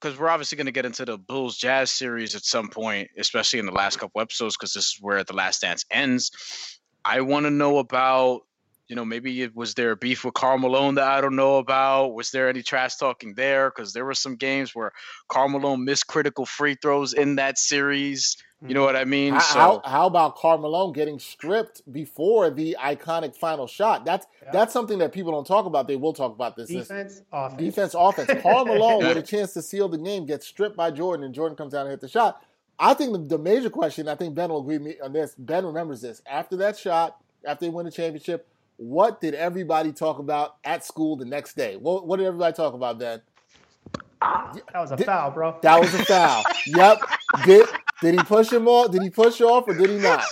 because we're obviously going to get into the Bulls Jazz series at some point, especially in the last couple episodes, because this is where the Last Dance ends. I want to know about, You know, maybe it was there a beef with Karl Malone that I don't know about? Was there any trash talking there? Because there were some games where Karl Malone missed critical free throws in that series. You know hmm. what I mean? How, so how, how about Karl Malone getting stripped before the iconic final shot? That's Yeah. that's something that people don't talk about. They will talk about this. this Defense, offense. defense, offense. Karl Malone with a chance to seal the game gets stripped by Jordan, and Jordan comes down and hit the shot. I think the, the major question, I think Ben will agree with me on this. Ben remembers this. After that shot, after they win the championship, what did everybody talk about at school the next day? What, what did everybody talk about, Ben? That was a Did- foul, bro. That was a foul. yep. Did did he push him off? Did he push off or did he not?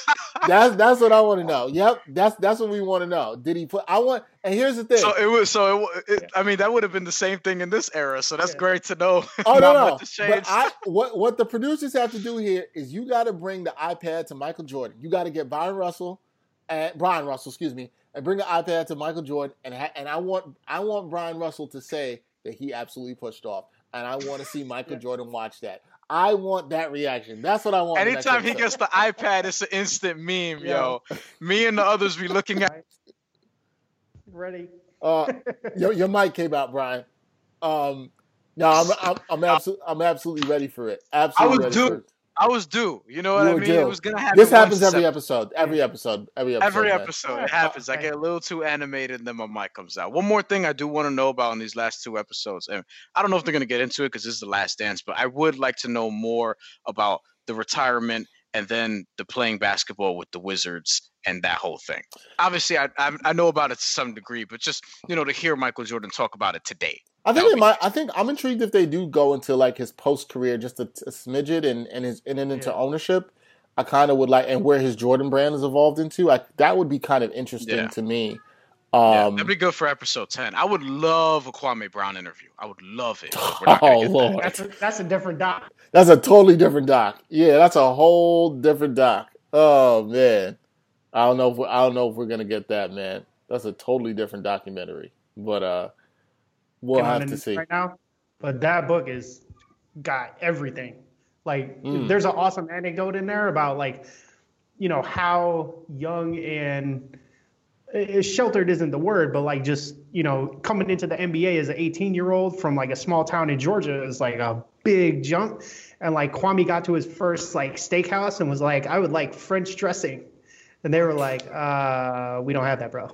That's that's what I want to know. Yep. That's that's what we want to know. Did he put? I want. And here's the thing. So it was. So it, wa- it, I mean, that would have been the same thing in this era. So that's Yeah. great to know. Oh no, Not no. much has But. I what what the producers have to do here is you got to bring the iPad to Michael Jordan. You got to get Bryon Russell and Bryon Russell, excuse me, and bring the iPad to Michael Jordan. And ha- and I want I want Bryon Russell to say that he absolutely pushed off, and I want to see Michael Yeah. Jordan watch that. I want that reaction. That's what I want. Anytime he gets the iPad, it's an instant meme, Yeah. yo. Me and the others be looking at. Right. Ready? Uh, your, your mic came out, Bryan. Um, no, I'm I'm I'm, absol- I'm absolutely ready for it. Absolutely was ready due. For it. I was due. You know what You I mean? due. It was gonna happen. This happens every episode. Every episode. Every episode. Every man. episode, Yeah, it happens. I get a little too animated, and then my mic comes out. One more thing I do want to know about in these last two episodes, and I don't know if they're going to get into it because this is the last dance, but I would like to know more about the retirement and then the playing basketball with the Wizards and that whole thing. Obviously, I I, I know about it to some degree, but just you know to hear Michael Jordan talk about it today. I think would it be might. I think I'm intrigued if they do go into like his post career, just a, a smidget, and and his and then into Yeah. ownership. I kind of would like, and where his Jordan brand has evolved into. I, that would be kind of interesting Yeah. to me. Yeah, Um, that'd be good for episode ten. I would love a Kwame Brown interview. I would love it. We're not gonna oh get that. lord, That's a, that's a different doc. that's a totally different doc. Yeah, that's a whole different doc. Oh man, I don't know if we, I don't know if we're gonna get that, man. That's a totally different documentary. But uh, we'll have to see. right now. But that book is got everything. Like Mm. there's an awesome anecdote in there about like, you know, how young and uh, sheltered isn't the word, but like just, you know, coming into the NBA as an 18 year old from like a small town in Georgia is like a big jump. And like Kwame got to his first like steakhouse and was like, I would like French dressing. And they were like, uh, we don't have that, bro.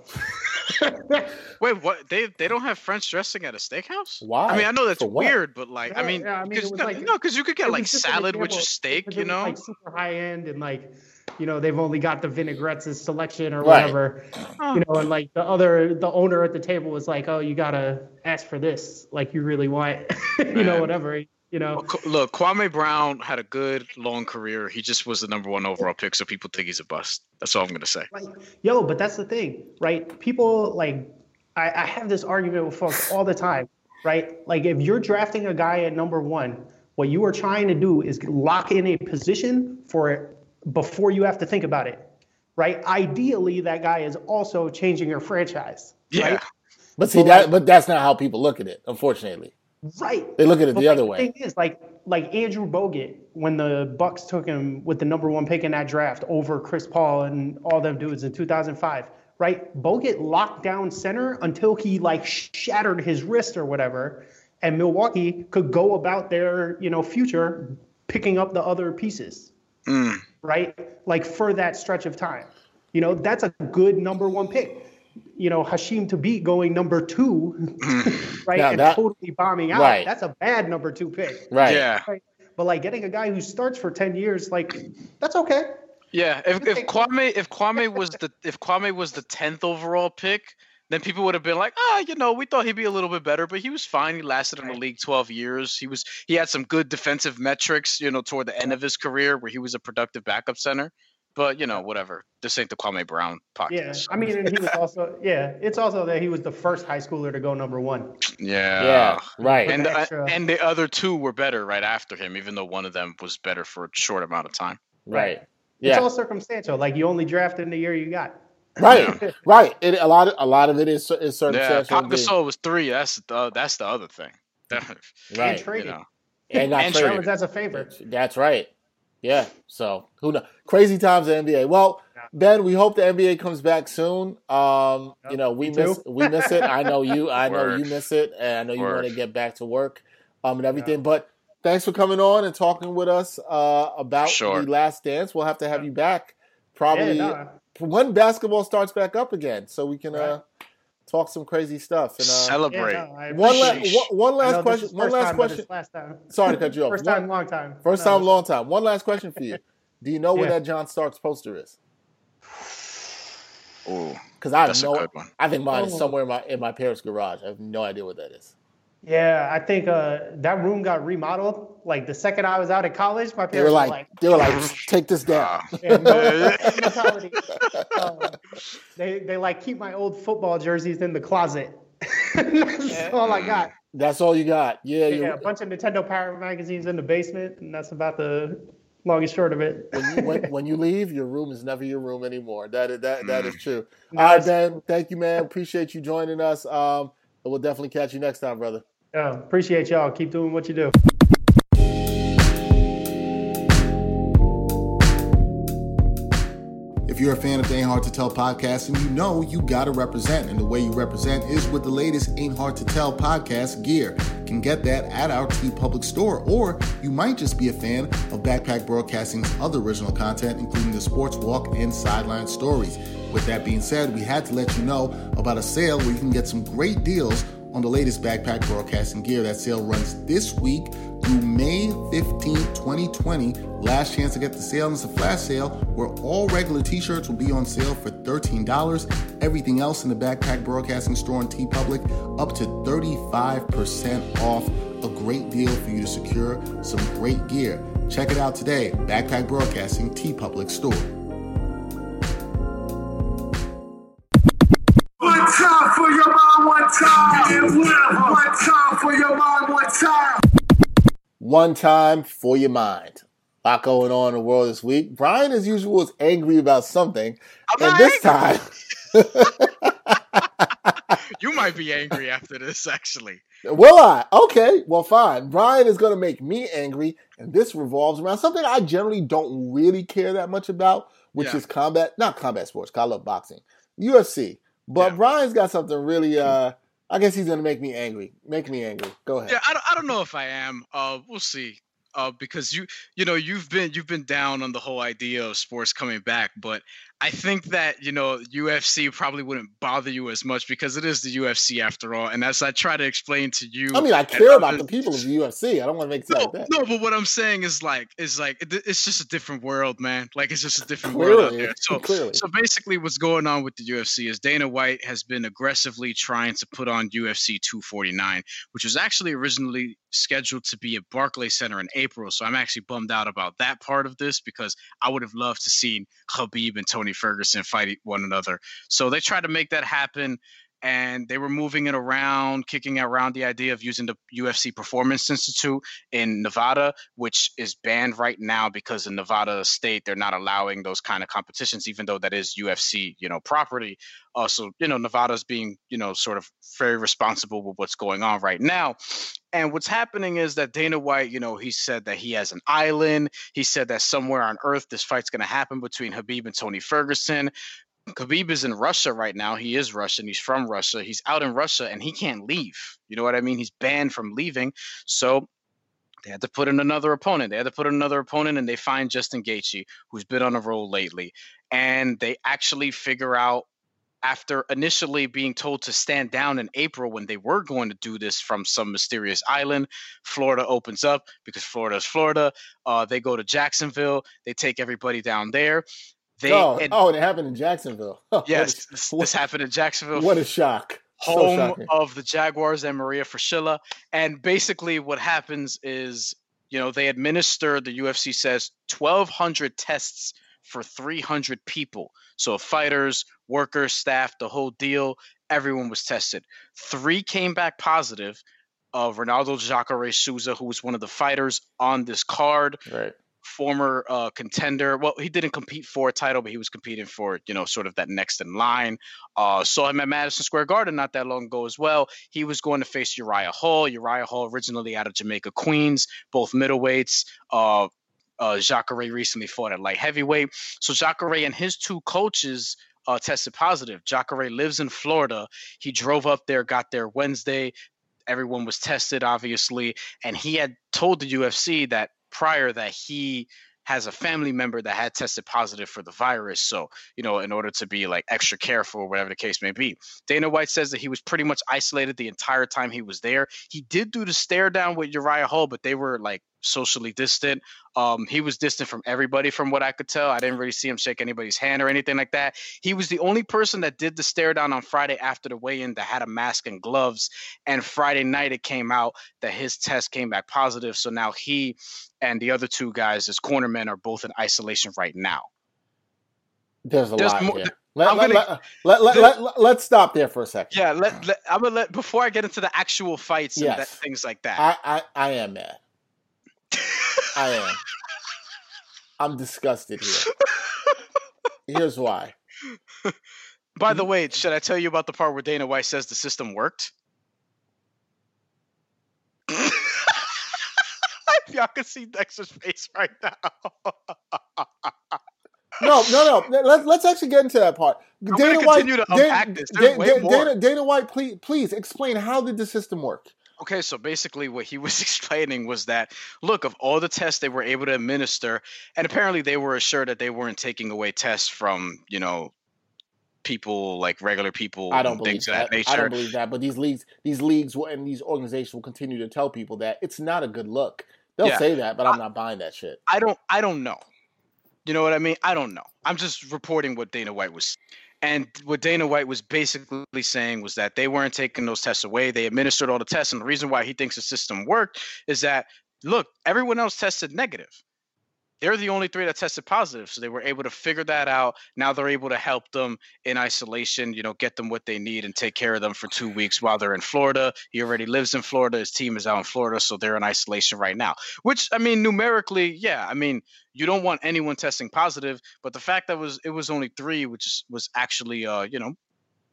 Wait, what? They they don't have French dressing at a steakhouse? Why? I mean, I know that's weird, but like, I Yeah, mean, yeah, I mean, because no, like- no, because you could get like was just salad with your steak, you know? like super high end and like you know they've only got the vinaigrettes selection or Right. whatever you know and like the other the owner at the table was like oh you gotta ask for this like you really want you know whatever you know Look, Kwame Brown had a good long career. He just was the number one overall pick, so people think he's a bust. That's all I'm gonna say. like yo but that's the thing right people like I, I have this argument with folks all the time right like if you're drafting a guy at number one what you are trying to do is lock in a position for it before you have to think about it right ideally that guy is also changing your franchise Yeah, right But see But, that, like- but that's not how people look at it. Unfortunately, right they look at it But the like, other way. The thing is, like like Andrew Bogut, when the Bucks took him with the number one pick in that draft over Chris Paul and all them dudes in 2005, right? Bogut locked down center until he like shattered his wrist or whatever, and Milwaukee could go about their you know future picking up the other pieces, Mm. right? Like for that stretch of time, you know that's a good number one pick. You know, Hasheem Thabeet going number two, right, Now and that- totally bombing out. Right. That's a bad number two pick. Right. yeah, Right. But like getting a guy who starts for ten years, like that's okay. yeah. If, if Kwame if Kwame was the if Kwame was the tenth overall pick, then people would have been like, ah, you know, we thought he'd be a little bit better, but he was fine. He lasted in the league twelve years. He was he had some good defensive metrics, you know, toward the end of his career where he was a productive backup center. But you know, whatever. This ain't the Kwame Brown podcast. Yeah. I mean, and he was also yeah. It's also that he was the first high schooler to go number one. Yeah. Yeah. Right. And the the, extra- and the other two were better right after him, even though one of them was better for a short amount of time. right. It's Yeah. all circumstantial. Like you only drafted in the year you got. Right. Right. It, a lot. Of, a lot of it is is Yeah, circumstantial. Pau. Gasol was three. That's the that's the other thing. And Right. you traded. know. And not And traded. That was as a favor. That's right. Yeah. So who knows? Crazy times in NBA. Well, Ben, we hope the NBA comes back soon. Um, Yep, you know, we miss too. we miss it. I know you. I know Word. you miss it, and I know you want to get back to work, um, and everything. But thanks for coming on and talking with us uh, about Sure. the Last Dance. We'll have to have Yeah. you back probably Yeah, nah. when basketball starts back up again, so we can uh, Right. Talk some crazy stuff. And uh, Celebrate. Yeah, no, one, la- one, one I know last question. is One first last time, question. Last time. Sorry to cut you off. First One- time, long time. First No, time, long time. One last question for you. Do you know where Yeah. that John Starks poster is? Oh, Because I have that's a no. good one. I think mine is Oh. somewhere in my in my parents' garage. I have no idea what that is. Yeah, I think uh, that room got remodeled. Like the second I was out of college, my They were parents like, were like, they were like, take this down. Yeah, no mentality. Uh, they they like keep my old football jerseys in the closet. that's all I got. That's all you got. Yeah, you, Yeah, a bunch of Nintendo Power magazines in the basement, and that's about the longest short of it. when, you, when, when you leave, your room is never your room anymore. That is that that Mm. is true. All right, Ben. Thank you, man. Appreciate you joining us. Um, we'll definitely catch you next time, brother. Yeah, appreciate y'all. Keep doing what you do. If you're a fan of the Ain't Hard to Tell podcast, and you know you gotta represent, and the way you represent is with the latest Ain't Hard to Tell podcast gear. You can get that at our TeePublic store, or you might just be a fan of Backpack Broadcasting's other original content, including the Sports Walk and Sideline Stories. With that being said, we had to let you know about a sale where you can get some great deals on the latest Backpack Broadcasting gear. That sale runs this week through May 15th, 2020. Last chance to get the sale. And it's a flash sale where all regular t-shirts will be on sale for $13. Everything else in the Backpack Broadcasting store on TeePublic up to 35% off. A great deal for you to secure some great gear. Check it out today. Backpack Broadcasting TeePublic store. One time for your mind. A lot going on in the world this week. Bryan, as usual, is angry about something, I'm and this angry. time. You might be angry after this, actually. Will I? Okay, well, fine. Bryan is going to make me angry, and this revolves around something I generally don't really care that much about, which Yeah. is combat, not combat sports, I love boxing, UFC. But Yeah. Bryan's got something really, uh, I guess he's to make me angry. Make me angry. Go ahead. Yeah, I don't, I don't know if I am. Uh, we'll see. Uh, because you you know you've been you've been down on the whole idea of sports coming back, but I think that you know UFC probably wouldn't bother you as much because it is the UFC after all. And as I try to explain to you, I mean, I care about the people of the UFC. I don't want to make No, like that. no, but what I'm saying is like is like it- it's just a different world, man. Like it's just a different world out there. So clearly. so basically, what's going on with the UFC is Dana White has been aggressively trying to put on UFC 249, which was actually originally scheduled to be at Barclays Center in April. So I'm actually bummed out about that part of this because I would have loved to see Khabib and Tony Ferguson fight one another. So they tried to make that happen. And they were moving it around, kicking around the idea of using the UFC Performance Institute in Nevada, which is banned right now because in Nevada state they're not allowing those kind of competitions, even though that is UFC, you know, property. Uh, also, you know, Nevada's being, you know, sort of very responsible with what's going on right now. And what's happening is that Dana White, you know, he said that he has an island. He said that somewhere on Earth this fight's going to happen between Khabib and Tony Ferguson. Khabib is in Russia right now. He is Russian. He's from Russia. He's out in Russia and he can't leave. You know what I mean? He's banned from leaving. So they had to put in another opponent. They had to put in another opponent, and they find Justin Gaethje, who's been on a roll lately. And they actually figure out, after initially being told to stand down in April when they were going to do this from some mysterious island, Florida opens up because Florida is Florida. Uh, they go to Jacksonville. They take everybody down there. They oh, and- oh, and it happened in Jacksonville. What a- yes, this, this happened in Jacksonville What a shock. Home shocking. of the Jaguars and Maria Fraschilla. And basically, what happens is, you know, they administer, the UFC says, 1,200 tests for 300 people. So fighters, workers, staff, the whole deal, everyone was tested. Three came back positive. Of Ronaldo Jacare Souza, who was one of the fighters on this card, Right. Former uh, contender. Well, he didn't compete for a title, but he was competing for, you know, sort of that next in line. Uh, saw him at Madison Square Garden not that long ago as well. He was going to face Uriah Hall. Uriah Hall, originally out of Jamaica, Queens, both middleweights. Uh, uh, Jacare recently fought at light heavyweight. So Jacare and his two coaches uh, tested positive. Jacare lives in Florida. He drove up there, got there Wednesday. Everyone was tested, obviously, and he had told the UFC that prior that he has a family member that had tested positive for the virus. So, you know, in order to be like extra careful whatever the case may be. Dana White says that he was pretty much isolated the entire time he was there. He did do the stare down with Uriah Hall, but they were like socially distant. Um, he was distant from everybody, from what I could tell. I didn't really see him shake anybody's hand or anything like that. He was the only person that did the stare down on Friday after the weigh in that had a mask and gloves. And Friday night, it came out that his test came back positive. So now he and the other two guys, his cornermen, are both in isolation right now. There's a There's lot more- here. Let, let, gonna- let, let, the- let, let, let's stop there for a second. Yeah, let, let I'm gonna let before I get into the actual fights and that, things like that. I, I, I am mad. I am. I'm disgusted here. Here's why. By the way, should I tell you about the part where Dana White says the system worked? Y'all can see Dexter's face right now. No, no, no. Let, let's actually get into that part. gonna continue to unpack this. There's way more. Dana, Dana White, please, please explain how did the system work? Okay, so basically what he was explaining was that look, of all the tests they were able to administer, and apparently they were assured that they weren't taking away tests from, you know, people like regular people I don't and believe things of that. that I don't believe that. But these leagues, these leagues, will, and these organizations will continue to tell people that it's not a good look. They'll Yeah. say that, but I'm not buying that shit. I don't I don't know. You know what I mean? I don't know. I'm just reporting what Dana White was and what Dana White was basically saying was that they weren't taking those tests away. They administered all the tests and the reason why he thinks the system worked is that look, everyone else tested negative. They're the only three that tested positive, so they were able to figure that out. Now they're able to help them in isolation, you know, get them what they need and take care of them for two weeks while they're in Florida. He already lives in Florida. His team is out in Florida, so they're in isolation right now. Which I mean, numerically, yeah, I mean, you don't want anyone testing positive, but the fact that was it was only three, which was actually, uh, you know,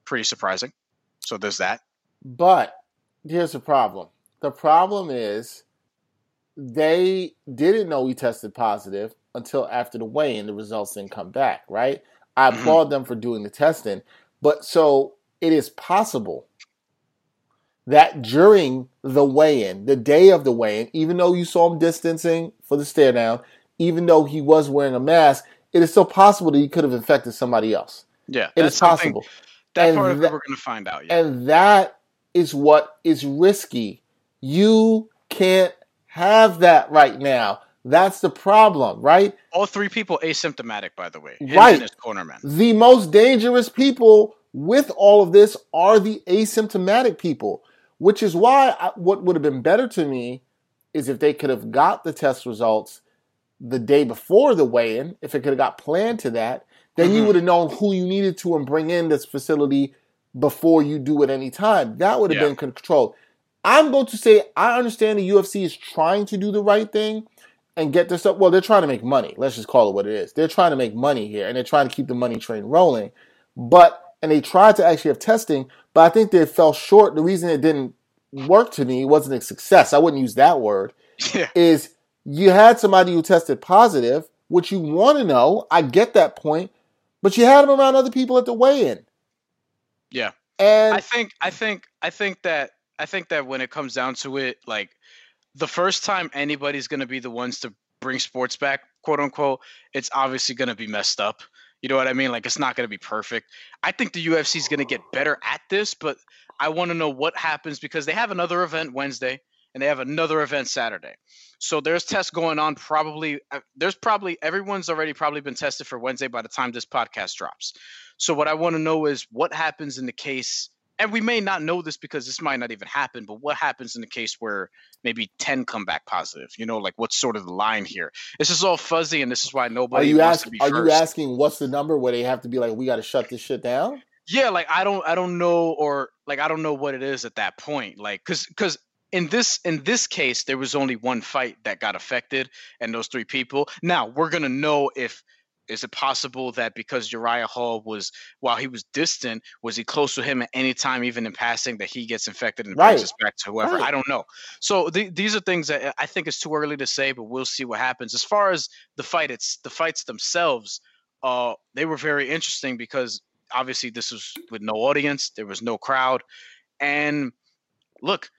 pretty surprising. So there's that. But here's the problem. The problem is they didn't know he tested positive until after the weigh-in. The results didn't come back. Right? I Mhm. applaud them for doing the testing, but so it is possible that during the weigh-in, the day of the weigh-in, even though you saw him distancing for the stare down, even though he was wearing a mask, it is still possible that he could have infected somebody else. Yeah, It is possible. That And part of that- we're gonna find out. Yeah. And that is what is risky. You can't have that right now. That's the problem, right? All three people asymptomatic, by the way. Him Right. And his cornerman. The most dangerous people with all of this are the asymptomatic people, which is why I, what would have been better to me is if they could have got the test results the day before the weigh-in, if it could have got planned to that, then you Mhm. would have known who you needed to and bring in this facility before you do it any time. That would have Yeah. been controlled. I'm going to say I understand the UFC is trying to do the right thing and get this up. Well, they're trying to make money. Let's just call it what it is. They're trying to make money here and they're trying to keep the money train rolling. But and they tried to actually have testing, but I think they fell short. The reason it didn't work to me wasn't a success. I wouldn't use that word. Yeah. Is you had somebody who tested positive, which you want to know. I get that point, but you had them around other people at the weigh-in. Yeah. And I think I think I think that I think that when it comes down to it, like the first time anybody's gonna be the ones to bring sports back, quote unquote, it's obviously gonna be messed up. You know what I mean? Like it's not gonna be perfect. I think the UFC is gonna get better at this, but I want to know what happens because they have another event Wednesday and they have another event Saturday. So there's tests going on. Probably uh, there's probably everyone's already probably been tested for Wednesday by the time this podcast drops. So what I want to know is what happens in the case, and we may not know this because this might not even happen, but what happens in the case where maybe 10 come back positive? You know, like what's sort of the line here? This is all fuzzy, and this is why nobody are you wants ask, to be are first. you asking what's the number where they have to be like, we got to shut this shit down? yeah like i don't i don't know or like i don't know what it is at that point like because because in this in this case there was only one fight that got affected and those three people now we're gonna know if is it possible that because Uriah Hall was while he was distant, was he close to him at any time, even in passing, that he gets infected and Right. brings us back to whoever? Right. I don't know. So th- these are things that I think it's too early to say, but we'll see what happens. As far as the fight, it's the fights themselves. Uh, they were very interesting because obviously this was with no audience, there was no crowd, and look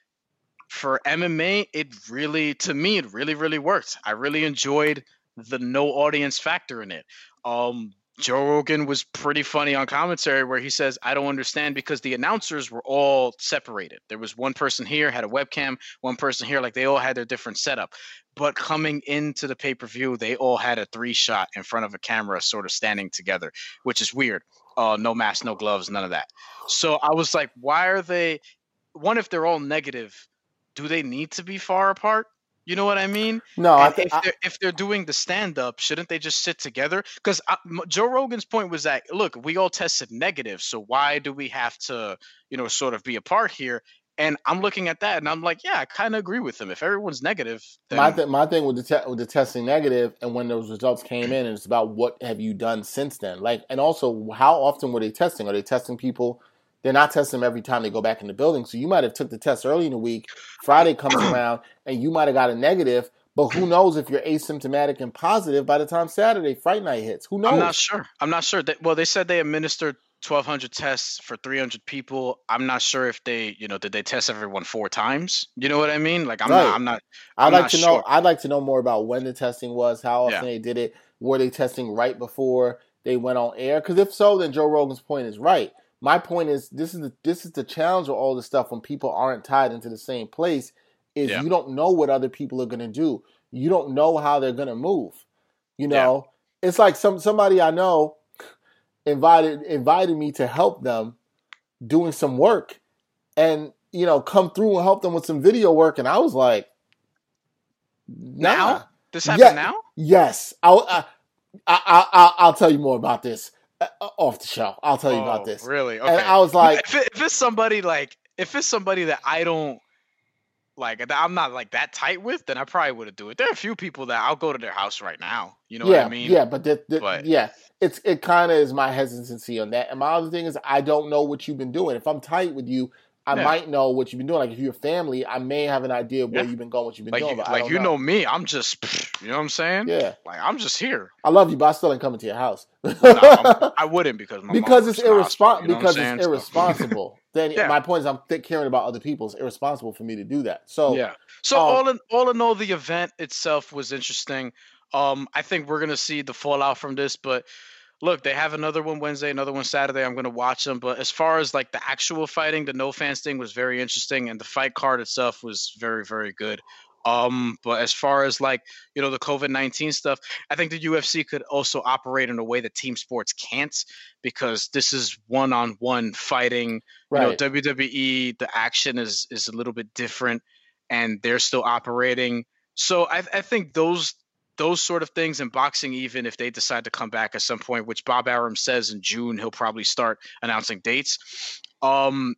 for MMA, it really, to me, it really, really worked. I really enjoyed the no audience factor in it. Um, Joe Rogan was pretty funny on commentary where he says, I don't understand because the announcers were all separated. There was one person here, had a webcam, one person here, like they all had their different setup. But coming into the pay per view, they all had a three shot in front of a camera, sort of standing together, which is weird. Uh, no mask, no gloves, none of that. So I was like, why are they? One, if they're all negative, do they need to be far apart? You know what I mean? No, I And if they're if they're doing the stand up, shouldn't they just sit together? Because Joe Rogan's point was that look, we all tested negative, so why do we have to, you know, sort of be apart here? And I'm looking at that, and I'm like, yeah, I kind of agree with him. If everyone's negative, then my th- my thing with the te- with the testing negative, and when those results came in, and it's about what have you done since then. Like, and also how often were they testing? Are they testing people? They're not testing them every time they go back in the building. So you might have took the test early in the week. Friday comes around, and you might have got a negative. But who knows if you're asymptomatic and positive by the time Saturday Fright night hits? Who knows? I'm not sure. I'm not sure. That, well, they said they administered 1,200 tests for 300 people. I'm not sure if they, you know, did they test everyone four times? You know what I mean? Like, I'm Right. not. I'm not. I'd I'm like to know. I'd like to know more about when the testing was, how often Yeah. they did it. Were they testing right before they went on air? Because if so, then Joe Rogan's point is right. My point is this is the this is the challenge with all this stuff when people aren't tied into the same place. Is Yeah. you don't know what other people are going to do. You don't know how they're going to move. You Yeah. know, it's like some somebody I know invited invited me to help them doing some work, and you know, come through and help them with some video work, and I was like, nah. Now? This Yeah. happened now? Yes, I'll I, I, I, I'll tell you more about this Uh, uh, off the show. I'll tell you Oh, about this. Really? Okay. And I was like, if, it, if it's somebody like, if it's somebody that I don't like, that I'm not like that tight with, then I probably wouldn't do it. There are a few people that I'll go to their house right now. You know yeah, what I mean? yeah, but, the, the, But- yeah, it's it kind of is my hesitancy on that. And my other thing is, I don't know what you've been doing. If I'm tight with you, I Yeah. might know what you've been doing. Like if you're family, I may have an idea of where Yeah. you've been going, what you've been Like, doing. you, but like you know me, I'm just, you know what I'm saying? yeah, Like I'm just here. I love you, but I still ain't coming to your house. No, I'm- wouldn't because my because it's works in the hospital, irresponsible. you know because it's irresponsible. then Yeah. my point is, I'm th- caring about other people. It's irresponsible for me to do that. So yeah. So um, all in all in all, the event itself was interesting. Um, I think we're gonna see the fallout from this, but look, they have another one Wednesday, another one Saturday. I'm gonna watch them. But as far as like the actual fighting, the no fans thing was very interesting, and the fight card itself was very, very good. Um, but as far as like you know the COVID nineteen stuff, I think the UFC could also operate in a way that team sports can't because this is one on one fighting right. you know WWE the action is is a little bit different and they're still operating so I, I think those those sort of things in boxing even if they decide to come back at some point which Bob Arum says in June he'll probably start announcing dates um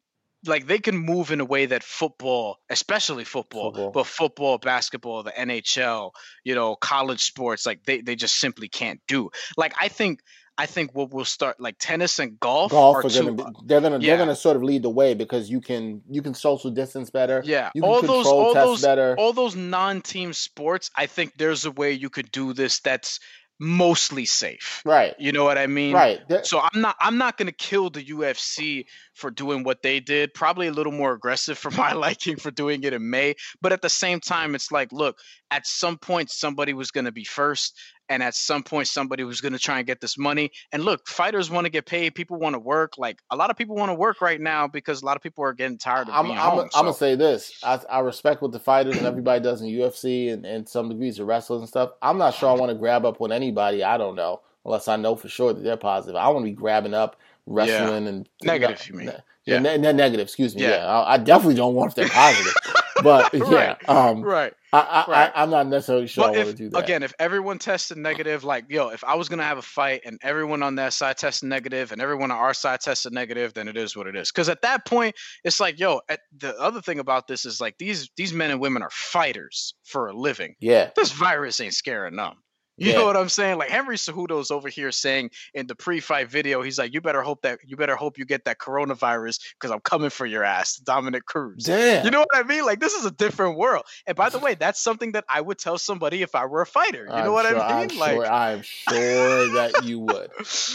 like they can move in a way that football especially football, Football. but football basketball the NHL you know college sports like they, they just simply can't do like I think I think what we'll start like tennis and golf, golf are are going to be uh, they're to yeah. they're to sort of lead the way because you can you can social distance better Yeah, you can all those, all those, better all those non-team sports. I think there's a way you could do this that's mostly safe. right You know what I mean? right So I'm not, I'm not gonna kill the UFC for doing what they did. Probably a little more aggressive for my liking for doing it in May. But at the same time, it's like, look, at some point somebody was gonna be first, and at some point somebody was gonna try and get this money. And look, fighters want to get paid. People want to work. Like a lot of people want to work right now because a lot of people are getting tired of I'm, being I'm, home. I'm gonna so- say this. I, I respect what the fighters and everybody does in UFC and, and some degrees of wrestlers and stuff. I'm not sure I want to grab up on anybody. I don't know unless I know for sure that they're positive. I want to be grabbing up, wrestling and Negative, you mean. Yeah, Yeah. ne- ne- negative. Excuse me. Yeah, Yeah. I, I definitely don't want if they're positive. but yeah, Right. um, right. I, I, Right. I, I'm not necessarily sure But I if do that. again, if everyone tested negative, like yo, if I was gonna have a fight and everyone on that side tested negative and everyone on our side tested negative, then it is what it is. Because at that point, it's like yo. At, the other thing about this is like these these men and women are fighters for a living. yeah, This virus ain't scaring them. You Yeah. know what I'm saying? Like Henry Cejudo's over here saying in the pre-fight video, he's like, "You better hope that you better hope you get that coronavirus because I'm coming for your ass, Dominick Cruz." Damn. You know what I mean? Like this is a different world. And by the way, that's something that I would tell somebody if I were a fighter. You I'm know what sure- I mean? I'm like sure, I'm sure that you would.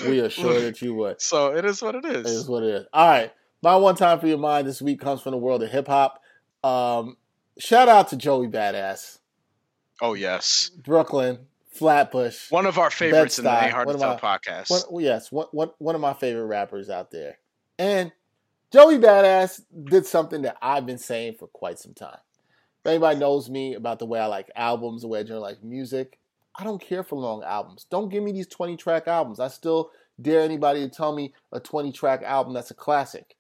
We are sure that you would. So it is what it is. It is what it is. All right. My one time for your mind this week comes from the world of hip hop. Um, shout out to Joey Bada$$, Oh yes, Brooklyn, Flatbush. one of our favorites in the A Hard to Tell podcast. One, yes, one, one, one of my favorite rappers out there. And Joey Bada$$ did something that I've been saying for quite some time. If anybody knows me about the way I like albums, the way I generally like music, I don't care for long albums. Don't give me these 20 track albums. I still dare anybody to tell me a 20 track album that's a classic.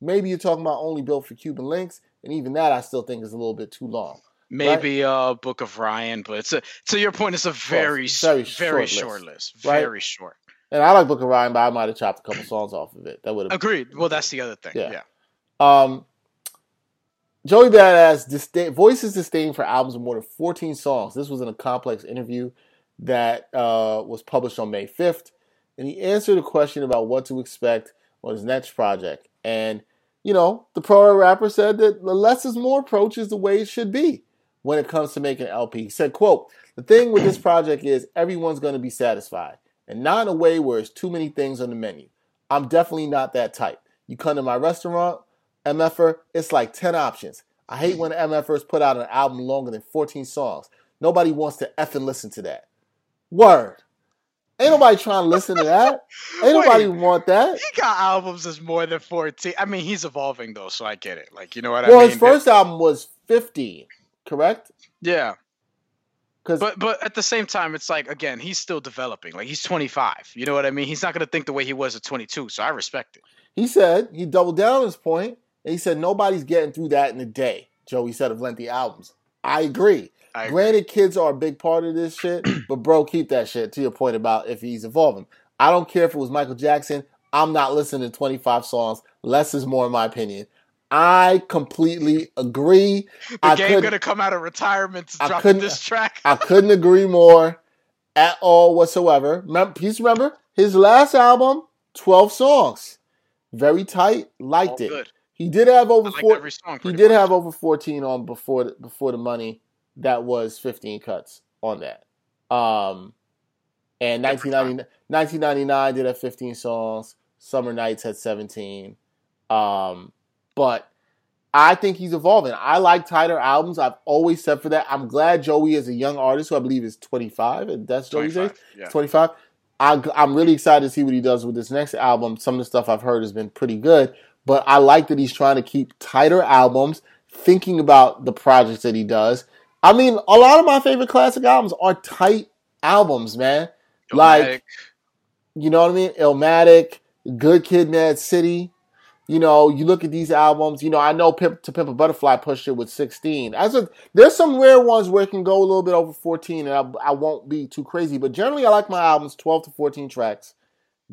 Maybe you're talking about only built for Cuban Linx, and even that I still think is a little bit too long. Maybe uh Book of Ryan, but it's a to your point, it's a very s- very very, short short list, list. right? Very short. And I like Book of Ryan, but I might have chopped a couple songs off of it. That would have Agreed. Well, that's the other thing. Yeah. Yeah. Um, Joey Bada$$ disdain, voices disdain for albums with more than 14 songs. This was in a complex interview that uh, was published on May 5th. And he answered a question about what to expect on his next project. And, you know, the pro rapper said that the less is more approach is the way it should be when it comes to making an LP. He said, quote, the thing with this project is everyone's going to be satisfied and not in a way where it's too many things on the menu. I'm definitely not that type. You come to my restaurant, MFer, it's like 10 options. I hate when MFers put out an album longer than 14 songs. Nobody wants to effing listen to that. Word. Ain't nobody trying to listen to that. Ain't nobody Wait. want that. He got albums that's more than 14. I mean, he's evolving though, so I get it. Like, you know what Well, I mean? Well, his first album was 15, correct? Yeah. But but at the same time, it's like again, he's still developing. Like he's 25. You know what I mean? He's not gonna think the way he was at 22. So I respect it. he said, he doubled down on his point, and he said, nobody's getting through that in a day, Joey said of lengthy albums. I agree. I agree. Granted, kids are a big part of this shit, but bro, keep that shit to your point about if he's evolving. I don't care if it was Michael Jackson. I'm not listening to 25 songs. Less is more, in my opinion. I completely agree. The I game gonna come out of retirement to I drop this track. I couldn't agree more at all whatsoever. Remember, please remember his last album, 12 songs. Very tight. Liked All it. good. He did have over like four. every song. He did much. have over 14 on before the, before the money. That was 15 cuts on that. Um, and Good 1990, 1999 did have 15 songs. Summer Knights had 17. Um, but I think he's evolving. I like tighter albums. I've always said for that. I'm glad Joey is a young artist who I believe is 25, and that's Joey's age. Yeah. 25. I, I'm really excited to see what he does with this next album. Some of the stuff I've heard has been pretty good, but I like that he's trying to keep tighter albums, thinking about the projects that he does. I mean, a lot of my favorite classic albums are tight albums, man. Like, you know what I mean? Illmatic, Good Kid, Mad City. You know, you look at these albums. You know, I know Pimp to Pimp a Butterfly pushed it with 16. As a, there's some rare ones where it can go a little bit over 14, and I, I won't be too crazy. But generally, I like my albums 12 to 14 tracks.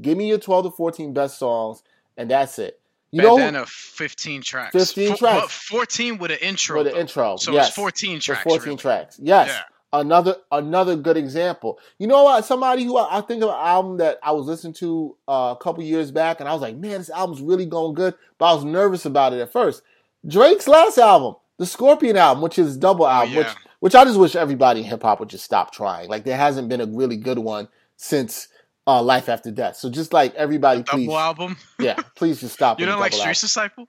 Give me your 12 to 14 best songs, and that's it. You know, bandana 15 tracks 15 Four- tracks. but 14 with an intro with an though. intro. so yes. it's 14 For tracks 14 really. tracks. Yes. Yeah. Another another good example. You know what? Somebody who I, I think of an album that I was listening to uh, a couple years back, and I was like, man, this album's really going good, but I was nervous about it at first. Drake's last album, the Scorpion album, which is double album, which Oh, yeah. which I just wish everybody in hip hop would just stop trying. Like there hasn't been a really good one since uh, Life After Death. So just like everybody, double please, album yeah, please just stop. you don't like double Street. Disciple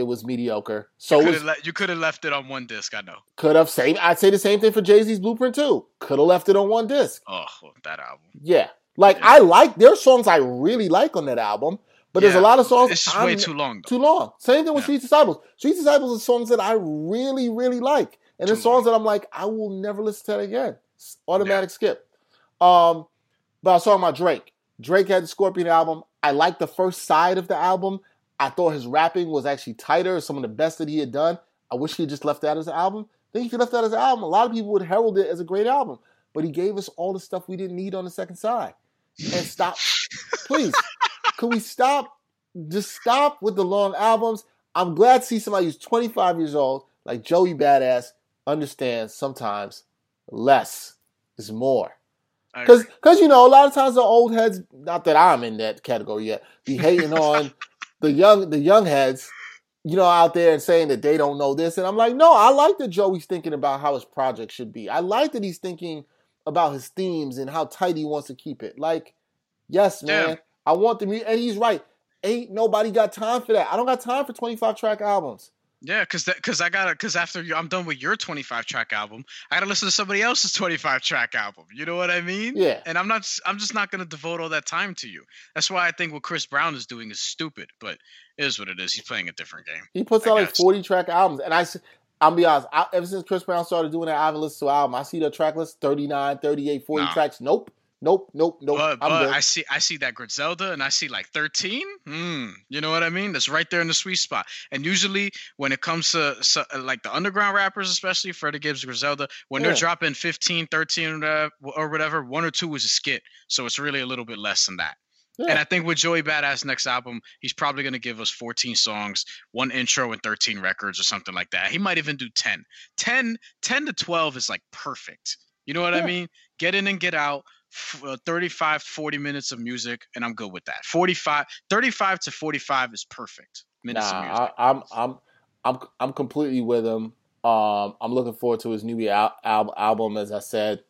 It was mediocre. So you could was le- you could have left it on one disc i know Could have same. I'd say the same thing for Jay Z's Blueprint too. Could have left it on one disc. oh that album Yeah, like I like there's songs I really like on that album, but there's a lot of songs it's just I'm- way too long though. too long. Same thing with Yeah. Street Disciples. Street Disciples are songs that I really really like, and there's Too songs that I'm like I will never listen to that again. Automatic skip. Um, but I was talking about Drake. Drake had the Scorpion album. I like the first side of the album. I thought his rapping was actually tighter, some of the best that he had done. I wish he had just left that as an album. I think if he left that as an album, a lot of people would herald it as a great album. But he gave us all the stuff we didn't need on the second side. And stop, please. Could we stop? Just stop with the long albums. I'm glad to see somebody who's 25 years old, like Joey Bada$$, understands sometimes less is more. Because, you know, a lot of times the old heads, not that I'm in that category yet, be hating on the young, the young heads, you know, out there and saying that they don't know this. And I'm like, no, I like that Joey's thinking about how his project should be. I like that he's thinking about his themes and how tight he wants to keep it. Like, yes, man, Yeah. I want the music, and he's right. Ain't nobody got time for that. I don't got time for 25 track albums. Yeah, cause that, cause I gotta, cause after you, I'm done with your 25 track album, I gotta listen to somebody else's 25 track album. You know what I mean? Yeah. And I'm not, I'm just not gonna devote all that time to you. That's why I think what Chris Brown is doing is stupid, but it is what it is. He's playing a different game. He puts I out like 40 track albums. And I, I'll be honest, I, ever since Chris Brown started doing that, I haven't listened to an album. I see the track list 39, 38, 40 Nah. tracks. Nope. Nope. Nope. Nope. but but. I see, I see that Griselda, and I see like 13. Hmm. You know what I mean? That's right there in the sweet spot. And usually when it comes to so, uh, like the underground rappers, especially Freddie Gibbs, Griselda, when they're dropping 15, 13, uh, or whatever, one or two is a skit. So it's really a little bit less than that. And I think with Joey Bada$$ next album, he's probably going to give us 14 songs, one intro, and 13 records or something like that. He might even do 10. 10, 10 to 12 is like perfect. You know what Yeah. I mean? Get in and get out. Uh, 35, 40 minutes of music, and I'm good with that. 45, 35 to 45 is perfect minutes. Nah, I, I'm I'm I'm I'm completely with him. Um, I'm looking forward to his new al- al- album. As I said,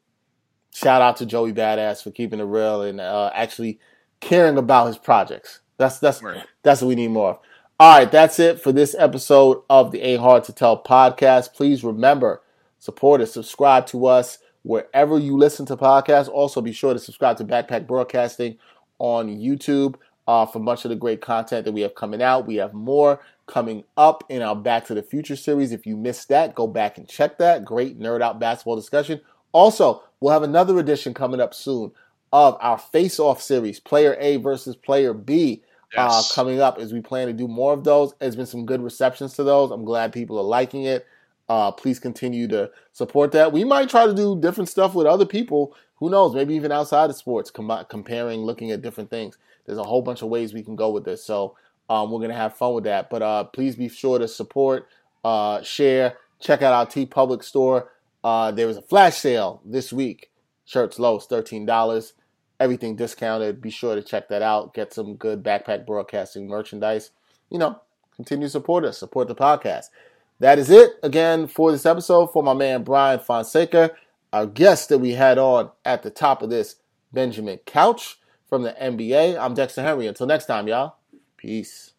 shout out to Joey Bada$$ for keeping it real and uh, actually caring about his projects. That's that's Word. that's what we need more of. All right, that's it for this episode of the Ain't Hard to Tell podcast. Please remember, support us, subscribe to us wherever you listen to podcasts. Also, be sure to subscribe to Backpack Broadcasting on YouTube uh, for much of the great content that we have coming out. We have more coming up in our Back to the Future series. If you missed that, go back and check that. Great nerd out basketball discussion. Also, we'll have another edition coming up soon of our Face Off series, Player A versus Player B uh, coming up as we plan to do more of those. There's been some good receptions to those. I'm glad people are liking it. Uh, please continue to support that. We might try to do different stuff with other people. Who knows? Maybe even outside of sports, com- comparing, looking at different things. There's a whole bunch of ways we can go with this. So um, we're gonna have fun with that. But uh, please be sure to support, uh, share, check out our TeePublic store. Uh, there was a flash sale this week. Shirts low, thirteen dollars everything discounted. Be sure to check that out. Get some good backpack broadcasting merchandise. You know, continue to support us, support the podcast. That is it again for this episode for my man Bryan Fonseca. Our guest that we had on at the top of this, Benjamin Couch from the NBA. I'm Dexter Henry. Until next time, y'all. Peace.